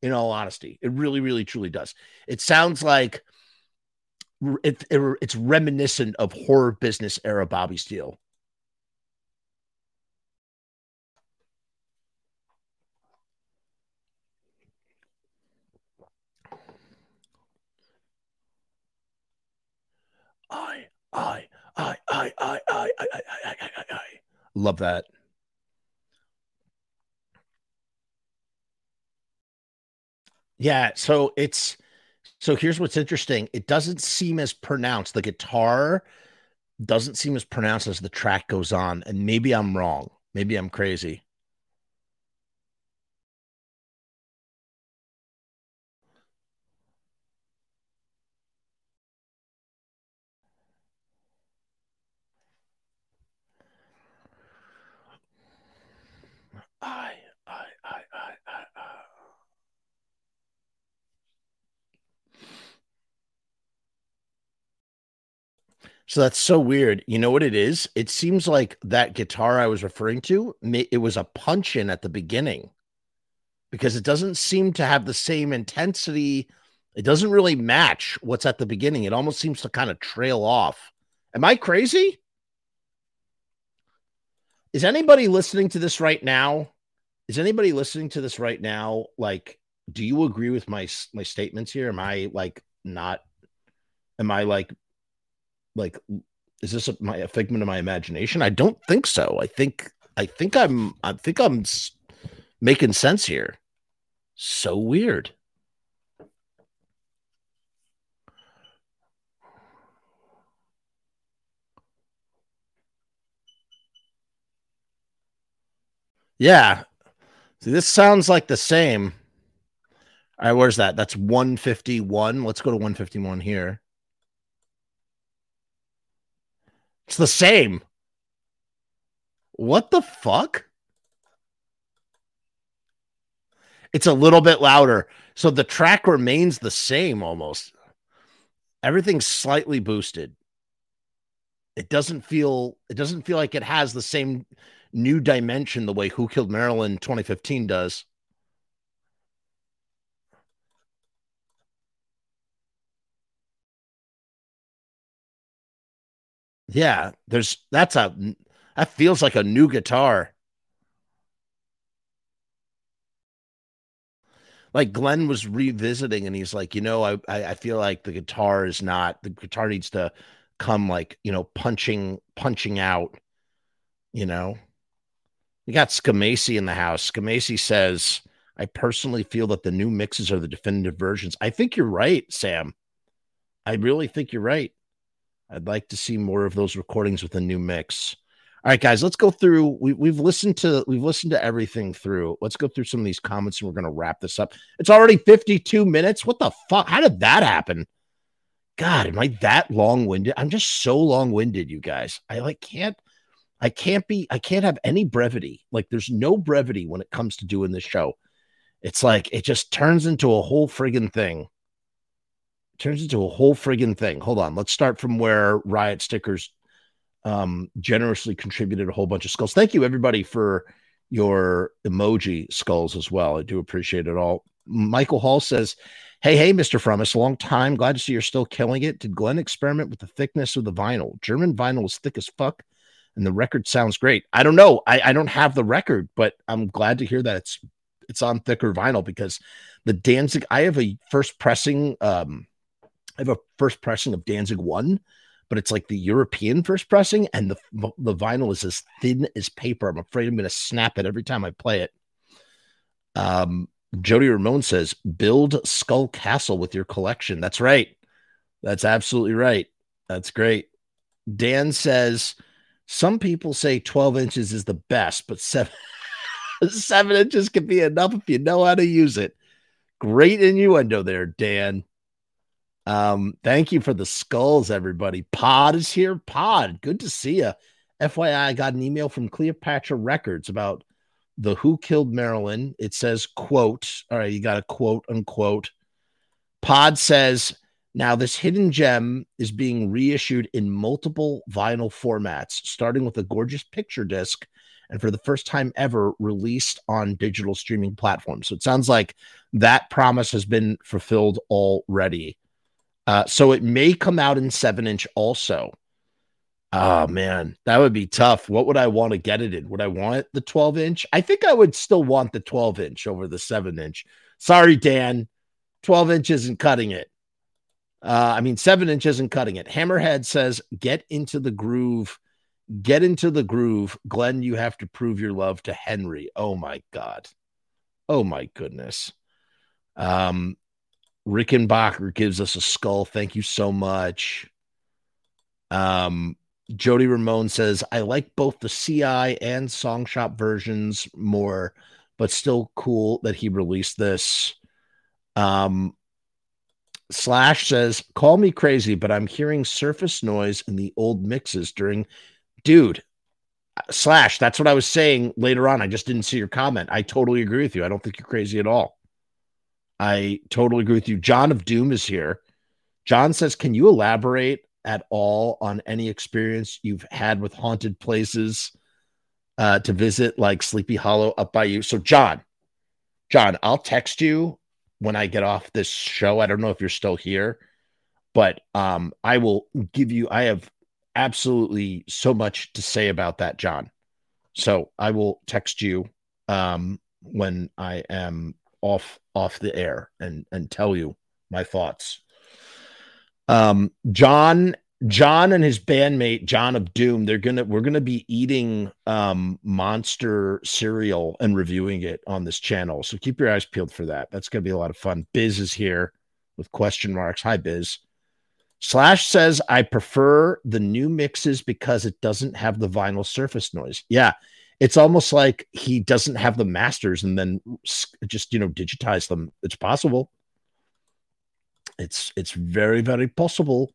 In all honesty, it really, really, truly does. It sounds like it, it, it's reminiscent of horror business era Bobby Steele. I, I, I, I, I, I, I, I, I, I. Love that. Yeah, so it's So here's what's interesting. It doesn't seem as pronounced. The guitar doesn't seem as pronounced as the track goes on. And maybe I'm wrong. Maybe I'm crazy. So that's so weird. You know what it is? It seems like that guitar I was referring to, it was a punch in at the beginning because it doesn't seem to have the same intensity. It doesn't really match what's at the beginning. It almost seems to kind of trail off. Am I crazy? Is anybody listening to this right now? Is anybody listening to this right now? Like, do you agree with my my statements here? Am I like not? Am I like like? Is this a, my a figment of my imagination? I don't think so. I think I think I'm I think I'm making sense here. So weird. Yeah. See, this sounds like the same. All right, where's that? That's 151. Let's go to 151 here. It's the same. What the fuck? It's a little bit louder. So the track remains the same almost. Everything's slightly boosted. It doesn't feel it doesn't feel like it has the same new dimension the way Who Killed Marilyn 2015 does. Yeah, there's that's a that feels like a new guitar. Like Glenn was revisiting and he's like, you know, I I feel like the guitar is not the guitar needs to come like, you know, punching punching out, you know. We got Scamacy in the house. Scamacy says, I personally feel that the new mixes are the definitive versions. I think you're right, Sam. I really think you're right. I'd like to see more of those recordings with a new mix. All right, guys, let's go through. We, we've listened to we've listened to everything through. Let's go through some of these comments, and we're going to wrap this up. It's already 52 minutes. What the fuck? How did that happen? God, am I that long winded? I'm just so long winded, you guys. I like can't I can't be, I can't have any brevity. Like there's no brevity when it comes to doing this show. It's like it just turns into a whole friggin' thing. Turns into a whole friggin' thing. Hold on. Let's start from where Riot Stickers um generously contributed a whole bunch of skulls. Thank you everybody for your emoji skulls as well. I do appreciate it all. Michael Hall says, Hey, hey, Mr. Frumess, a long time. Glad to see you're still killing it. Did Glenn experiment with the thickness of the vinyl? German vinyl is thick as fuck and the record sounds great. I don't know. I, I don't have the record, but I'm glad to hear that it's it's on thicker vinyl because the Danzig. I have a first pressing. Um, I have a first pressing of Danzig one, but it's like the European first pressing, and the the vinyl is as thin as paper. I'm afraid I'm going to snap it every time I play it. Um, Jody Ramone says, "Build Skull Castle with your collection." That's right. That's absolutely right. That's great. Dan says some people say 12 inches is the best, but seven, seven inches can be enough if you know how to use it. Great innuendo there, Dan. Um, thank you for the skulls, everybody. Pod is here. Pod, good to see you. FYI, I got an email from Cleopatra Records about the Who Killed Marilyn. It says, quote, all right, you got a quote unquote. Pod says, now, this hidden gem is being reissued in multiple vinyl formats, starting with a gorgeous picture disc and for the first time ever released on digital streaming platforms. So it sounds like that promise has been fulfilled already. Uh, so it may come out in seven inch also. Oh man, that would be tough. What would I want to get it in? Would I want the 12 inch? I think I would still want the 12 inch over the seven inch. Sorry, Dan, 12 inch isn't cutting it. Uh, I mean, seven inches isn't cutting it. Hammerhead says, get into the groove. Get into the groove. Glenn, you have to prove your love to Henry. Oh my God. Oh my goodness. Um, Rickenbacher gives us a skull. Thank you so much. Um, Jody Ramone says, I like both the CI and Song Shop versions more, but still cool that he released this. Um, Slash says, Call me crazy, but I'm hearing surface noise in the old mixes during. Dude, Slash, that's what I was saying later on. I just didn't see your comment. I totally agree with you. I don't think you're crazy at all. I totally agree with you. John of Doom is here. John says, Can you elaborate at all on any experience you've had with haunted places uh, to visit, like Sleepy Hollow up by you? So, John, John, I'll text you when I get off this show. I don't know if you're still here, but um, I will give you, I have absolutely so much to say about that, John. So I will text you um, when I am off off the air and and tell you my thoughts. Um, John John and his bandmate John of Doom, they're gonna we're gonna be eating um monster cereal and reviewing it on this channel. So keep your eyes peeled for that. That's gonna be a lot of fun. Biz is here with question marks. Hi, Biz. Slash says I prefer the new mixes because it doesn't have the vinyl surface noise. Yeah, it's almost like he doesn't have the masters and then just you know digitize them. It's possible. It's it's very very possible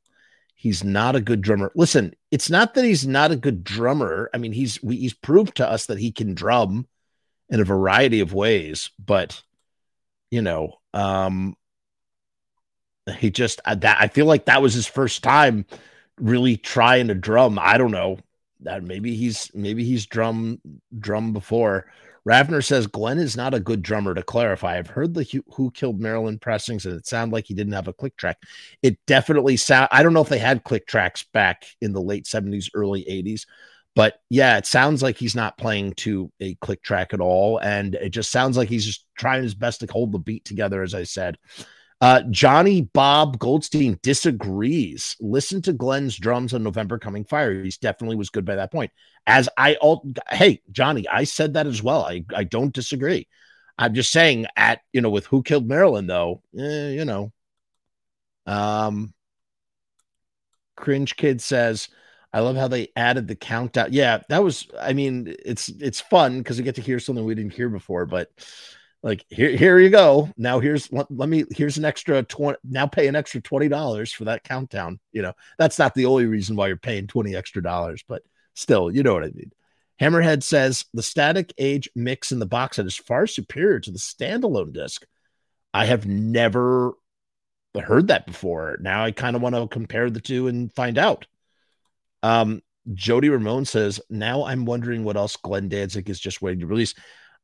he's not a good drummer. Listen, it's not that he's not a good drummer. I mean, he's we, he's proved to us that he can drum in a variety of ways, but you know, um he just uh, that I feel like that was his first time really trying to drum. I don't know. That maybe he's maybe he's drum drum before. Ravner says Glenn is not a good drummer. To clarify, I've heard the Who Killed Marilyn pressings, and it sounded like he didn't have a click track. It definitely sound. I don't know if they had click tracks back in the late seventies, early eighties, but yeah, it sounds like he's not playing to a click track at all, and it just sounds like he's just trying his best to hold the beat together. As I said, uh, Johnny Bob Goldstein disagrees. Listen to Glenn's drums on November Coming Fire. He's definitely was good by that point. As I all hey Johnny, I said that as well. I I don't disagree. I'm just saying at you know with Who Killed Marilyn though, eh, you know. Um, cringe kid says. I love how they added the countdown. Yeah, that was. I mean, it's it's fun because we get to hear something we didn't hear before. But like here here you go. Now here's let, let me here's an extra 20 now pay an extra $20 for that countdown. You know that's not the only reason why you're paying 20 extra dollars but still you know what i mean. Hammerhead says the static age mix in the box set is far superior to the standalone disc. I have never heard that before. Now i kind of want to compare the two and find out. Um jody ramone says now i'm wondering what else glenn danzig is just waiting to release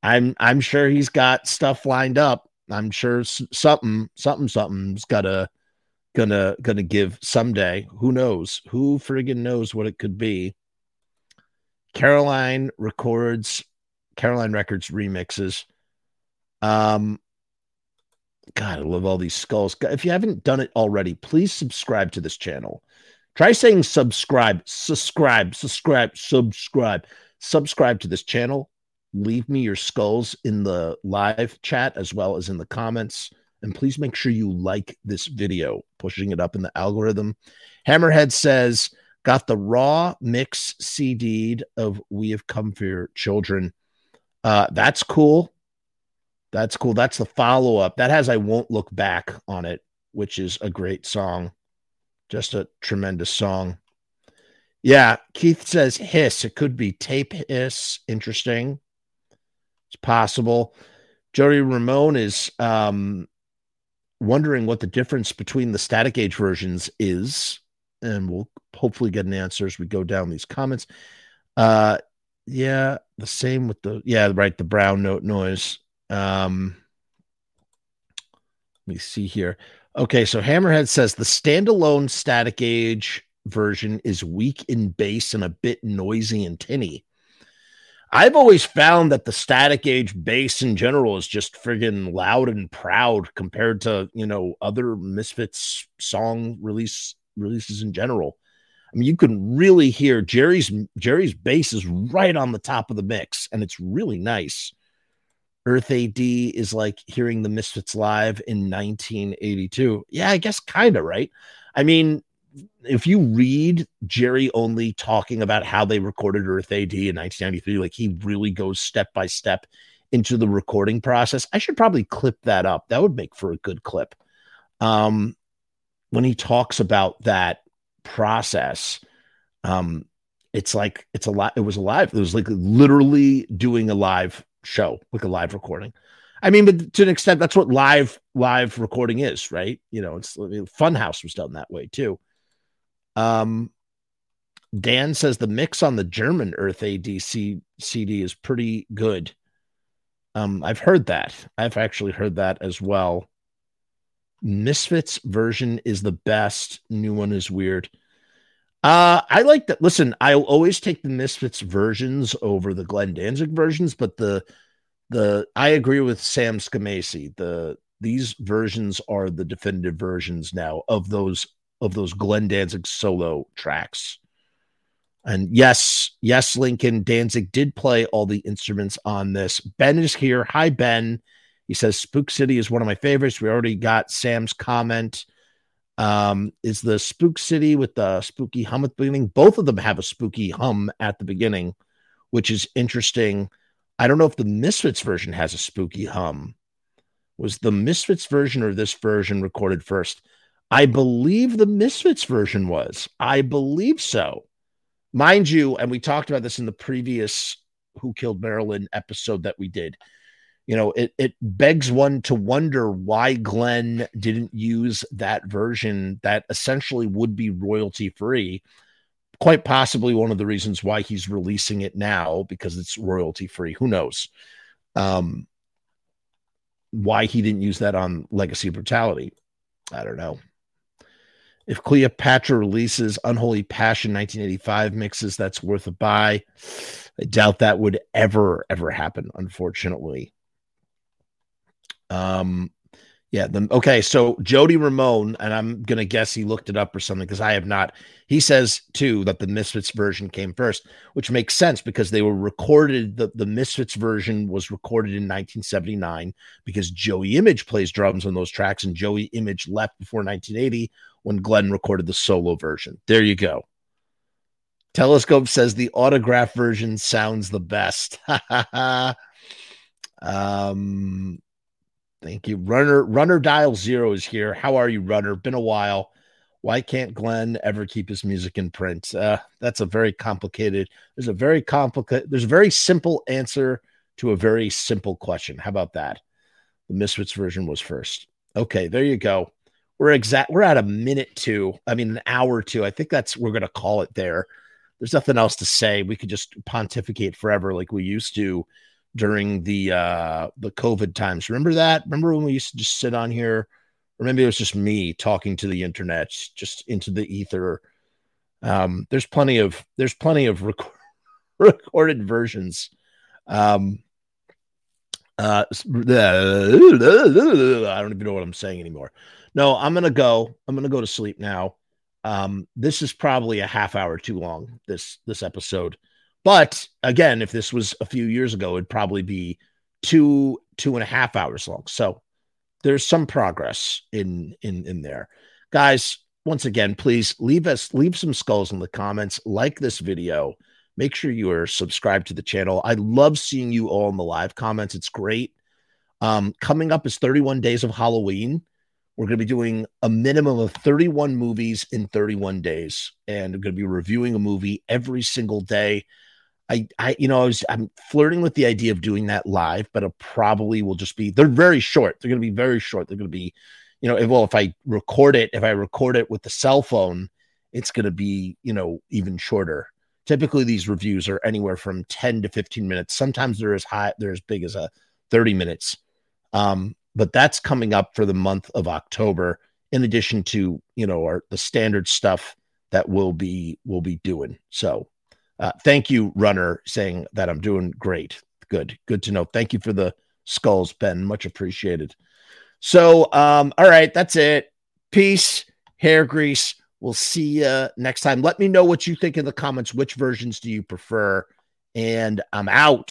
I'm I'm sure he's got stuff lined up. I'm sure something something something's gotta gonna gonna give someday. Who knows? Who friggin' knows what it could be? Caroline records Caroline Records remixes. Um God, I love all these skulls. If you haven't done it already, please subscribe to this channel. Try saying subscribe, subscribe, subscribe, subscribe, subscribe to this channel leave me your skulls in the live chat as well as in the comments. And please make sure you like this video, pushing it up in the algorithm. Hammerhead says, got the raw mix CD'd of We Have Come for Your Children. Uh, that's cool. That's cool. That's the follow up. That has I Won't Look Back on it, which is a great song. Just a tremendous song. Yeah, Keith says hiss. It could be tape hiss. Interesting. It's possible. Jody Ramone is um, wondering what the difference between the static age versions is, and we'll hopefully get an answer as we go down these comments. Uh, yeah, the same with the yeah, right, the brown note noise. Um, let me see here. Okay, so Hammerhead says the standalone static age version is weak in bass and a bit noisy and tinny. I've always found that the static age bass in general is just friggin' loud and proud compared to you know other Misfits song release releases in general. I mean, you can really hear Jerry's Jerry's bass is right on the top of the mix, and it's really nice. Earth AD is like hearing the Misfits live in 1982. Yeah, I guess kind of, right? I mean, if you read Jerry Only talking about how they recorded Earth AD in 1993, like he really goes step by step into the recording process. I should probably clip that up. That would make for a good clip. Um, when he talks about that process, um, it's like it's a lot. It was alive. It was like literally doing a live show, like a live recording. I mean, but to an extent, that's what live live recording is, right? You know, it's Funhouse was done that way too. Um, Dan says the mix on the German Earth ADC CD is pretty good. Um, I've heard that. I've actually heard that as well. Misfits version is the best. New one is weird. Uh, I like that. Listen, I'll always take the Misfits versions over the Glenn Danzig versions, but the the I agree with Sam Scamacey. The these versions are the definitive versions now of those of those Glenn Danzig solo tracks. And yes, yes, Lincoln Danzig did play all the instruments on this. Ben is here. Hi, Ben. He says Spook City is one of my favorites. We already got Sam's comment. Um, is the Spook City with the spooky hum at the beginning? Both of them have a spooky hum at the beginning, which is interesting. I don't know if the Misfits version has a spooky hum. Was the Misfits version or this version recorded first? I believe the Misfits version was. I believe so. Mind you, and we talked about this in the previous Who Killed Marilyn episode that we did. You know, it, it begs one to wonder why Glenn didn't use that version that essentially would be royalty free. Quite possibly one of the reasons why he's releasing it now because it's royalty free. Who knows? Um, why he didn't use that on Legacy Brutality. I don't know. If Cleopatra releases Unholy Passion 1985 mixes, that's worth a buy. I doubt that would ever, ever happen, unfortunately. Um, yeah. The, okay. So Jody Ramone, and I'm gonna guess he looked it up or something because I have not. He says too that the Misfits version came first, which makes sense because they were recorded. The the Misfits version was recorded in 1979 because Joey Image plays drums on those tracks, and Joey Image left before 1980 when Glenn recorded the solo version. There you go. Telescope says the autograph version sounds the best. um, thank you. Runner Runner Dial Zero is here. How are you, Runner? Been a while. Why can't Glenn ever keep his music in print? Uh, that's a very complicated. There's a very complicated. There's a very simple answer to a very simple question. How about that? The Misfits version was first. Okay, there you go we're exact we're at a minute two i mean an hour two i think that's we're going to call it there. There's nothing else to say. We could just pontificate forever like we used to during the uh the covid times. Remember that? Remember when we used to just sit on here? Or maybe it was just me talking to the internet just into the ether. Um there's plenty of there's plenty of rec- recorded versions. Um uh i don't even know what i'm saying anymore no, I'm gonna go. I'm gonna go to sleep now. Um, this is probably a half hour too long. This this episode, but again, if this was a few years ago, it'd probably be two two and a half hours long. So there's some progress in in in there, guys. Once again, please leave us leave some skulls in the comments. Like this video. Make sure you are subscribed to the channel. I love seeing you all in the live comments. It's great. Um, coming up is 31 days of Halloween. We're going to be doing a minimum of 31 movies in 31 days, and we're going to be reviewing a movie every single day. I, I, you know, I was, I'm flirting with the idea of doing that live, but it probably will just be. They're very short. They're going to be very short. They're going to be, you know, if, well, if I record it, if I record it with the cell phone, it's going to be, you know, even shorter. Typically, these reviews are anywhere from 10 to 15 minutes. Sometimes they're as high, they're as big as a 30 minutes. Um, but that's coming up for the month of October in addition to you know our the standard stuff that we'll be we'll be doing. So uh, thank you runner saying that i'm doing great. Good. Good to know. Thank you for the skulls ben. Much appreciated. So um all right. That's it. Peace hair grease we'll see you next time. Let me know what you think in the comments. Which versions do you prefer? And i'm out